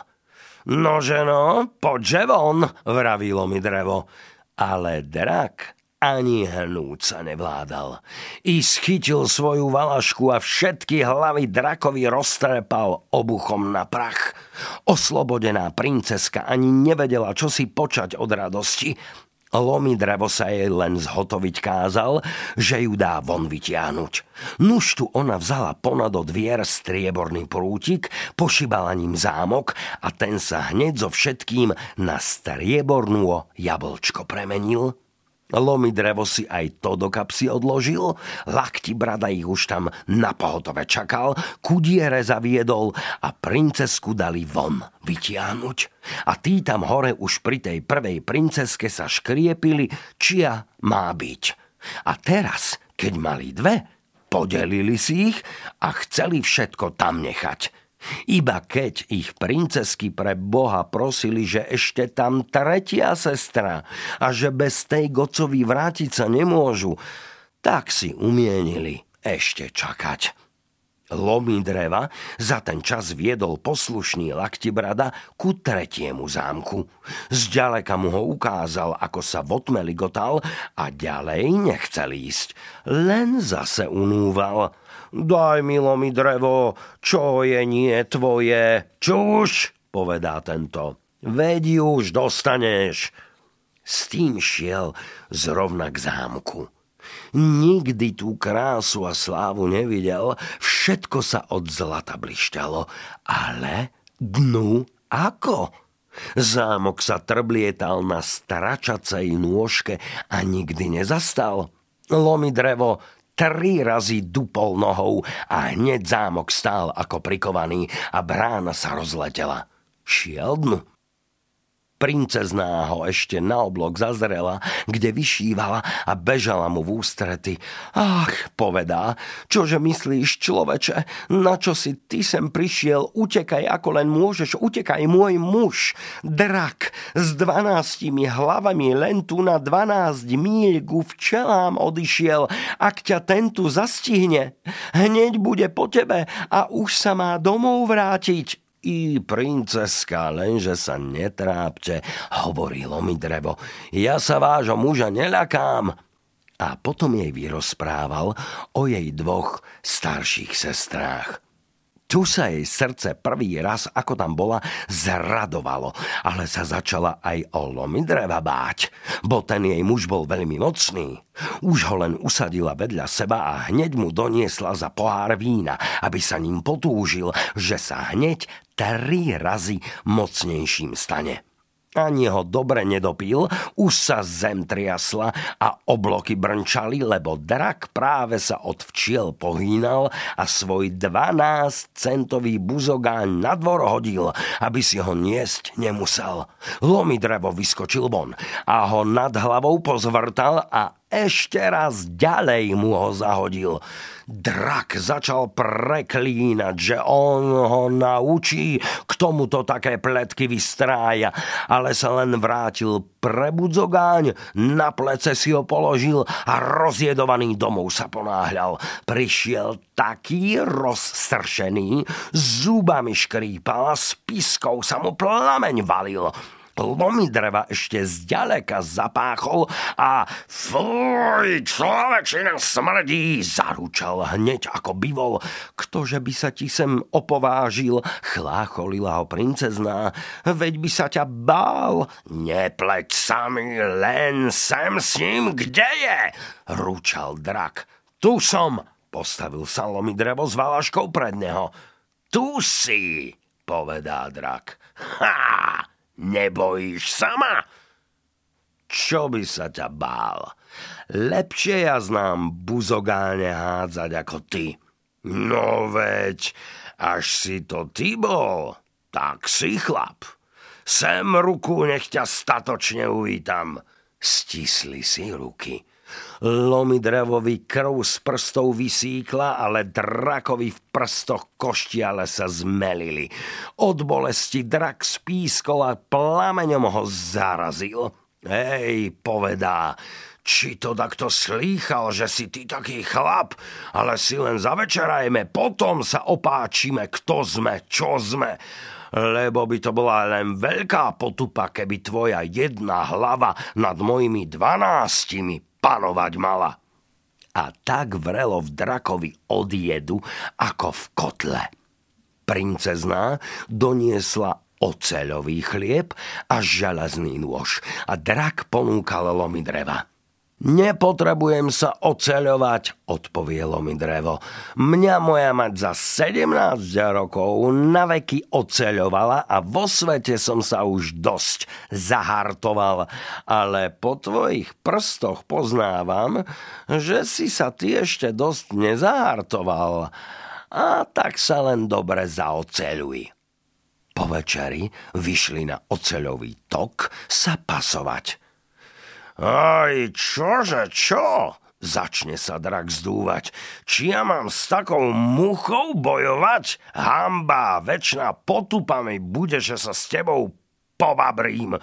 Nože no, poďže von, vravilo mi drevo. Ale drak ani hnúť sa nevládal. I schytil svoju valašku a všetky hlavy drakovi roztrepal obuchom na prach. Oslobodená princeska ani nevedela, čo si počať od radosti. Lomi drevo sa jej len zhotoviť kázal, že ju dá von vytiahnuť. Nuž tu ona vzala ponad od dvier strieborný prútik, pošibala ním zámok a ten sa hneď so všetkým na striebornú jablčko premenil. Lomi drevo si aj to do kapsy odložil, lakti brada ich už tam na pohotove čakal, kudiere zaviedol a princesku dali von vytiahnuť. A tí tam hore už pri tej prvej princeske sa škriepili, čia má byť. A teraz, keď mali dve, podelili si ich a chceli všetko tam nechať. Iba keď ich princesky pre Boha prosili, že ešte tam tretia sestra a že bez tej gocovi vrátiť sa nemôžu, tak si umienili ešte čakať. lomy dreva za ten čas viedol poslušný laktibrada ku tretiemu zámku. Zďaleka mu ho ukázal, ako sa v otme ligotal a ďalej nechcel ísť. Len zase unúval. Daj mi lomy drevo, čo je nie tvoje. Čuž, povedá tento. Veď už dostaneš. S tým šiel zrovna k zámku. Nikdy tú krásu a slávu nevidel, všetko sa od zlata blišťalo, ale dnu ako? Zámok sa trblietal na stračacej nôžke a nikdy nezastal. Lomi drevo tri razy dupol nohou a hneď zámok stál ako prikovaný a brána sa rozletela. Šiel dnu. Princezná ho ešte na oblok zazrela, kde vyšívala a bežala mu v ústrety. Ach, povedá, čože myslíš, človeče, na čo si ty sem prišiel, utekaj ako len môžeš, utekaj môj muž. Drak s dvanáctimi hlavami len tu na dvanásť míľ ku včelám odišiel. Ak ťa tento zastihne, hneď bude po tebe a už sa má domov vrátiť. I princeska, lenže sa netrápte, hovorilo mi drevo. Ja sa vášho muža neľakám. A potom jej vyrozprával o jej dvoch starších sestrách. Tu sa jej srdce prvý raz, ako tam bola, zradovalo, ale sa začala aj o lomy dreva báť, bo ten jej muž bol veľmi mocný. Už ho len usadila vedľa seba a hneď mu doniesla za pohár vína, aby sa ním potúžil, že sa hneď tri razy mocnejším stane. Ani ho dobre nedopil, už sa zem triasla a obloky brnčali, lebo drak práve sa od včiel pohýnal a svoj 12 centový buzogáň na dvor hodil, aby si ho niesť nemusel. Lomi drevo vyskočil von a ho nad hlavou pozvrtal a ešte raz ďalej mu ho zahodil. Drak začal preklínať, že on ho naučí, k tomuto také pletky vystrája, ale sa len vrátil prebudzogáň, na plece si ho položil a rozjedovaný domov sa ponáhľal. Prišiel taký rozsršený, zubami škrípal a s piskou sa mu plameň valil lomy dreva ešte zďaleka zapáchol a fuj, človečina smrdí, zaručal hneď ako bivol. Ktože by sa ti sem opovážil, chlácholila ho princezná, veď by sa ťa bál. Nepleť sami, len sem s ním, kde je? Rúčal drak. Tu som, postavil sa lomy drevo s valaškou pred neho. Tu si, povedá drak. Ha! Nebojíš sama? Čo by sa ťa bál? Lepšie ja znám buzogáne hádzať ako ty. No veď, až si to ty bol, tak si chlap. Sem ruku, nech ťa statočne uvítam. Stisli si ruky. Lomy drevovi krv z prstov vysíkla, ale drakovi v prstoch koštiale sa zmelili. Od bolesti drak spískol a plameňom ho zarazil. Hej, povedá, či to takto slýchal, že si ty taký chlap, ale si len zavečerajme, potom sa opáčime, kto sme, čo sme lebo by to bola len veľká potupa, keby tvoja jedna hlava nad mojimi dvanáctimi panovať mala. A tak vrelo v drakovi od jedu, ako v kotle. Princezná doniesla oceľový chlieb a železný nôž a drak ponúkal lomy dreva. Nepotrebujem sa oceľovať, odpovielo mi drevo. Mňa moja mať za 17 rokov na veky oceľovala a vo svete som sa už dosť zahartoval. Ale po tvojich prstoch poznávam, že si sa ty ešte dosť nezahartoval. A tak sa len dobre zaoceľuj. Po večeri vyšli na oceľový tok sa pasovať. Aj, čože, čo? Začne sa drak zdúvať. Či ja mám s takou muchou bojovať? Hamba, väčšina potupa mi bude, že sa s tebou pobabrím.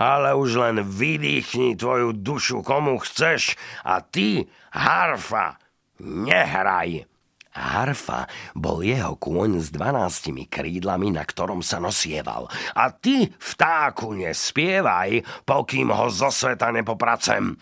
Ale už len vydýchni tvoju dušu komu chceš a ty, harfa, nehraj. Harfa bol jeho kôň s dvanáctimi krídlami, na ktorom sa nosieval. A ty, vtáku, nespievaj, pokým ho zo sveta nepopracem.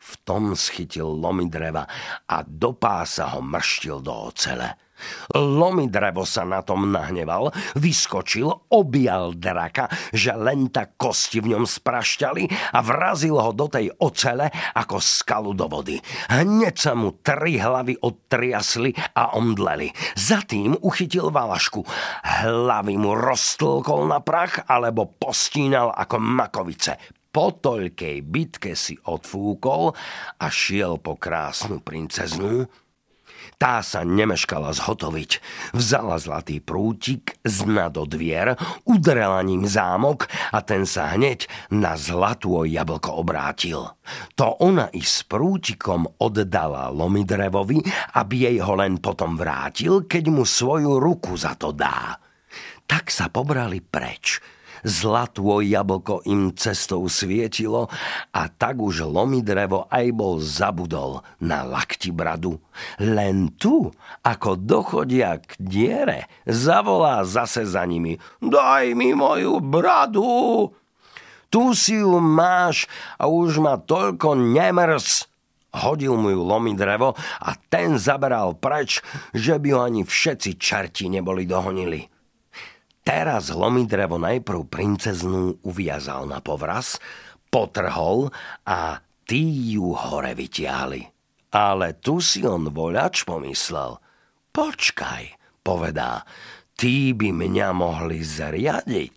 V tom schytil lomy dreva a do pása ho mrštil do ocele. Lomy drevo sa na tom nahneval, vyskočil, objal draka, že len tak kosti v ňom sprašťali a vrazil ho do tej ocele ako skalu do vody. Hneď sa mu tri hlavy odtriasli a omdleli. Za tým uchytil valašku. Hlavy mu roztlkol na prach alebo postínal ako makovice po toľkej bitke si odfúkol a šiel po krásnu princeznu, tá sa nemeškala zhotoviť. Vzala zlatý prútik z do dvier, udrela ním zámok a ten sa hneď na zlatú jablko obrátil. To ona i s prútikom oddala Lomidrevovi, aby jej ho len potom vrátil, keď mu svoju ruku za to dá. Tak sa pobrali preč zlatô jablko im cestou svietilo a tak už lomi drevo aj bol zabudol na lakti bradu. Len tu, ako dochodia k diere, zavolá zase za nimi Daj mi moju bradu! Tu si ju máš a už ma toľko nemrz. Hodil mu ju lomi drevo a ten zaberal preč, že by ho ani všetci čerti neboli dohonili. Teraz drevo najprv princeznú uviazal na povraz, potrhol a tí ju hore vytiahli. Ale tu si on voľač pomyslel. Počkaj, povedá, tí by mňa mohli zriadiť.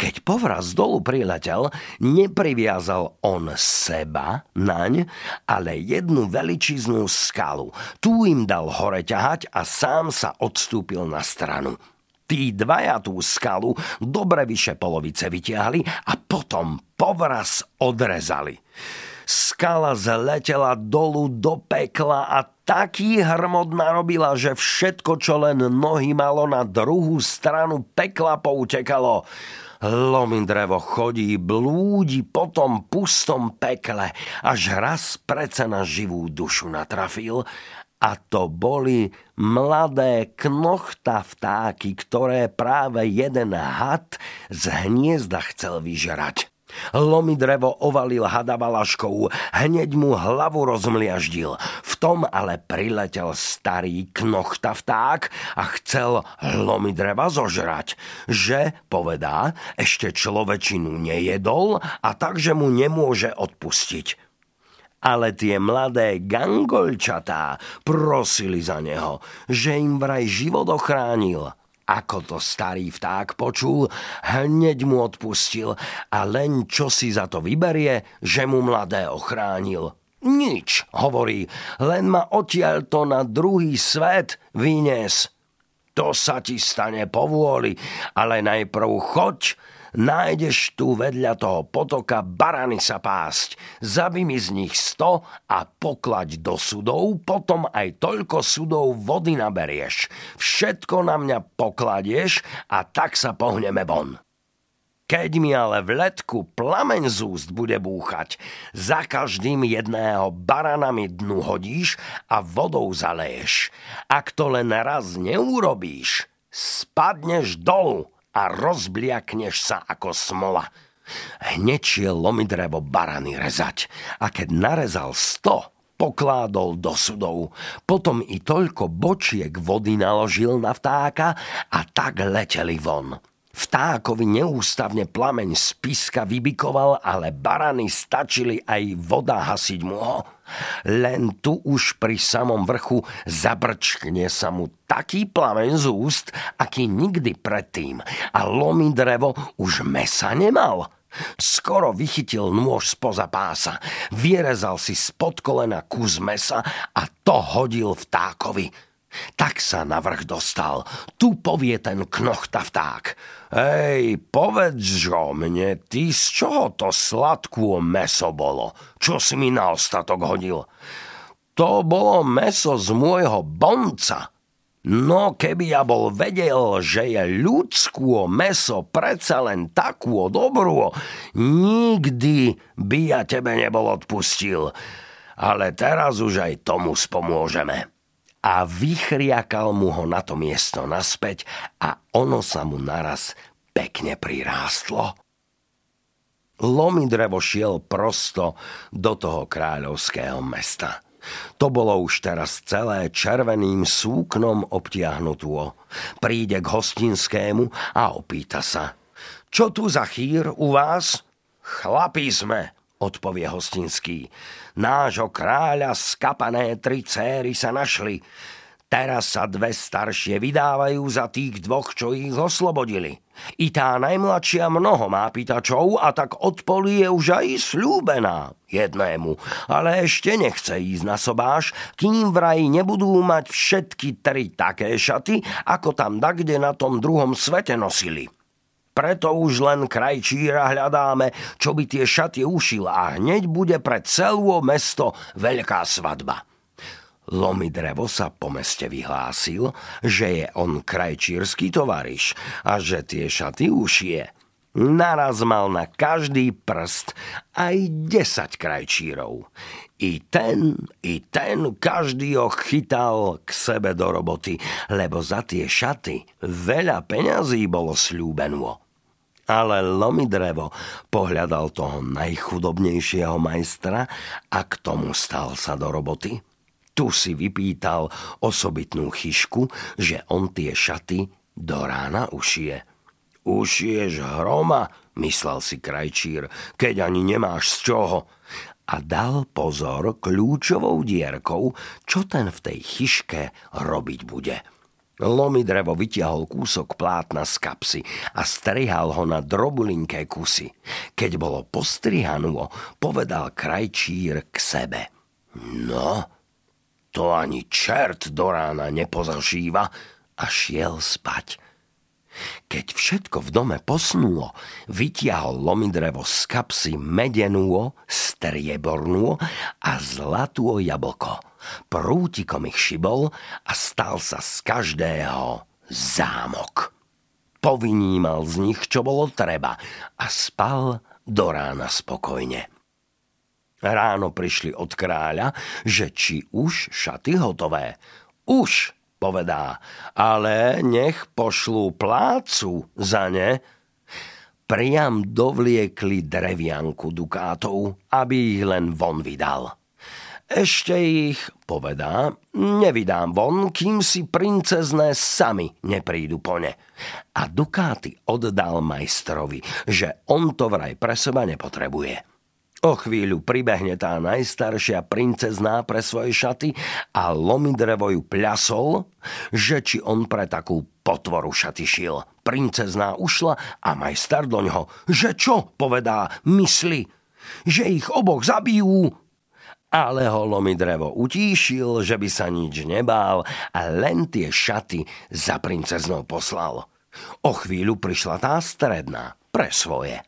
Keď povraz dolu priletel, nepriviazal on seba naň, ale jednu veličiznú skalu. Tu im dal hore ťahať a sám sa odstúpil na stranu. Tí dvaja tú skalu dobre vyše polovice vytiahli a potom povraz odrezali. Skala zletela dolu do pekla a taký hrmot narobila, že všetko, čo len nohy malo na druhú stranu pekla poutekalo. Lomindrevo chodí, blúdi po tom pustom pekle, až raz prece na živú dušu natrafil a to boli mladé knochta vtáky, ktoré práve jeden had z hniezda chcel vyžerať. Lomi drevo ovalil hada valaškou, hneď mu hlavu rozmliaždil. V tom ale priletel starý knochta vták a chcel lomi dreva zožrať. Že, povedá, ešte človečinu nejedol a takže mu nemôže odpustiť ale tie mladé gangolčatá prosili za neho, že im vraj život ochránil. Ako to starý vták počul, hneď mu odpustil a len čo si za to vyberie, že mu mladé ochránil. Nič, hovorí, len ma odtiaľ to na druhý svet vynies. To sa ti stane povôli, ale najprv choď nájdeš tu vedľa toho potoka barany sa pásť. Zabi mi z nich sto a poklaď do sudov, potom aj toľko sudov vody naberieš. Všetko na mňa pokladieš a tak sa pohneme von. Keď mi ale v letku plameň z úst bude búchať, za každým jedného baranami dnu hodíš a vodou zaleješ. Ak to len raz neurobíš, spadneš dolu a rozbliakneš sa ako smola. Hneď šiel lomidrevo barany rezať a keď narezal sto, pokládol do sudov. Potom i toľko bočiek vody naložil na vtáka a tak leteli von. Vtákovi neústavne plameň z piska vybikoval, ale barany stačili aj voda hasiť mu ho. Len tu už pri samom vrchu zabrčkne sa mu taký plameň z úst, aký nikdy predtým. A lomí drevo už mesa nemal. Skoro vychytil nôž spoza pása, vyrezal si spod kolena kus mesa a to hodil vtákovi. Tak sa na vrch dostal. Tu povie ten knochta vták. Hej, povedz o mne, ty z čoho to sladkú meso bolo? Čo si mi na ostatok hodil? To bolo meso z môjho bonca. No keby ja bol vedel, že je ľudskú meso predsa len takú dobrú, nikdy by ja tebe nebol odpustil. Ale teraz už aj tomu spomôžeme. A vychriakal mu ho na to miesto naspäť a ono sa mu naraz pekne prirástlo. Lomi drevo šiel prosto do toho kráľovského mesta. To bolo už teraz celé červeným súknom obtiahnutuo. Príde k hostinskému a opýta sa. Čo tu za chýr u vás? Chlapí sme, odpovie hostinský. Nášho kráľa skapané tri céry sa našli. Teraz sa dve staršie vydávajú za tých dvoch, čo ich oslobodili. I tá najmladšia mnoho má pýtačov a tak od poli je už aj slúbená jednému, ale ešte nechce ísť na sobáš, kým vraj nebudú mať všetky tri také šaty, ako tam dakde na tom druhom svete nosili. Preto už len krajčíra hľadáme, čo by tie šaty ušil a hneď bude pre celú mesto veľká svadba. Lomi drevo sa po meste vyhlásil, že je on krajčírsky tovariš a že tie šaty ušie. Naraz mal na každý prst aj 10 krajčírov. I ten, i ten, každý ho chytal k sebe do roboty, lebo za tie šaty veľa peňazí bolo slúbeno. Ale Lomidrevo pohľadal toho najchudobnejšieho majstra a k tomu stal sa do roboty. Tu si vypýtal osobitnú chyšku, že on tie šaty do rána ušije. Ušiješ hroma, myslel si krajčír, keď ani nemáš z čoho. A dal pozor kľúčovou dierkou, čo ten v tej chyške robiť bude. Lomi drevo vytiahol kúsok plátna z kapsy a strihal ho na drobulinké kusy. Keď bolo postrihanuo, povedal krajčír k sebe. No, to ani čert do rána nepozažíva a šiel spať. Keď všetko v dome posnulo, vytiahol lomidrevo z kapsy medenú, striebornú a zlatú jablko. Prútikom ich šibol a stal sa z každého zámok. Povinímal z nich, čo bolo treba a spal do rána spokojne. Ráno prišli od kráľa, že či už šaty hotové. Už, povedá, ale nech pošlú plácu za ne. Priam dovliekli drevianku dukátov, aby ich len von vydal. Ešte ich, povedá, nevydám von, kým si princezné sami neprídu po ne. A dukáty oddal majstrovi, že on to vraj pre seba nepotrebuje. O chvíľu pribehne tá najstaršia princezná pre svoje šaty a Lomidrevo ju že či on pre takú potvoru šaty šil. Princezná ušla a majstar do ňoho, že čo, povedá, mysli, že ich oboch zabijú. Ale ho Lomidrevo utíšil, že by sa nič nebál a len tie šaty za princeznou poslal. O chvíľu prišla tá stredná pre svoje.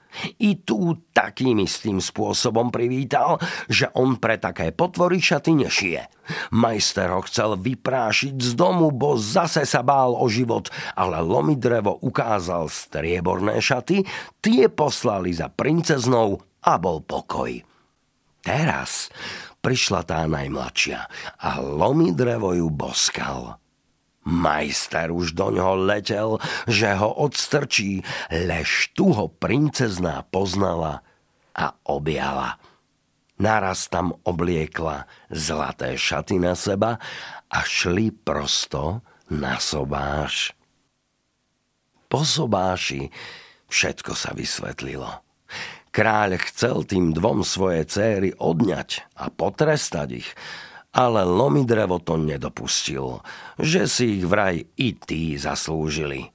I tu takým istým spôsobom privítal, že on pre také potvory šaty nešie. Majster ho chcel vyprášiť z domu, bo zase sa bál o život, ale Lomidrevo ukázal strieborné šaty, tie poslali za princeznou a bol pokoj. Teraz prišla tá najmladšia a Lomidrevo ju boskal. Majster už do ňoho letel, že ho odstrčí, lež tu ho princezná poznala a objala. Naraz tam obliekla zlaté šaty na seba a šli prosto na sobáš. Po sobáši všetko sa vysvetlilo. Kráľ chcel tým dvom svoje céry odňať a potrestať ich, ale Lomidrevo to nedopustil, že si ich vraj i tí zaslúžili.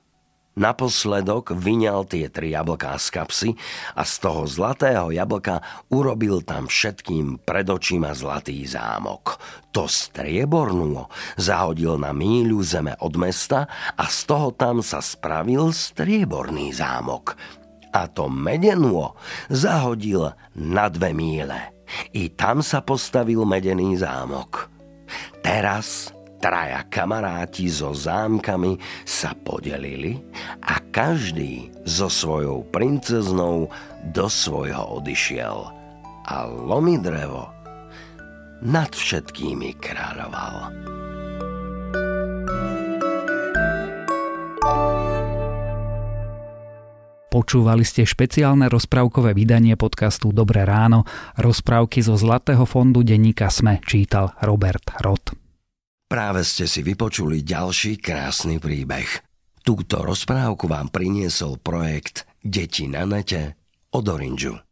Naposledok vyňal tie tri jablká z kapsy a z toho zlatého jablka urobil tam všetkým pred očima zlatý zámok. To striebornú zahodil na míľu zeme od mesta a z toho tam sa spravil strieborný zámok. A to medenú zahodil na dve míle. I tam sa postavil medený zámok. Teraz traja kamaráti so zámkami sa podelili a každý so svojou princeznou do svojho odišiel. A lomidrevo nad všetkými kráľoval. Počúvali ste špeciálne rozprávkové vydanie podcastu Dobré ráno. Rozprávky zo Zlatého fondu denníka Sme čítal Robert Rod. Práve ste si vypočuli ďalší krásny príbeh. Túto rozprávku vám priniesol projekt Deti na nete od Orange.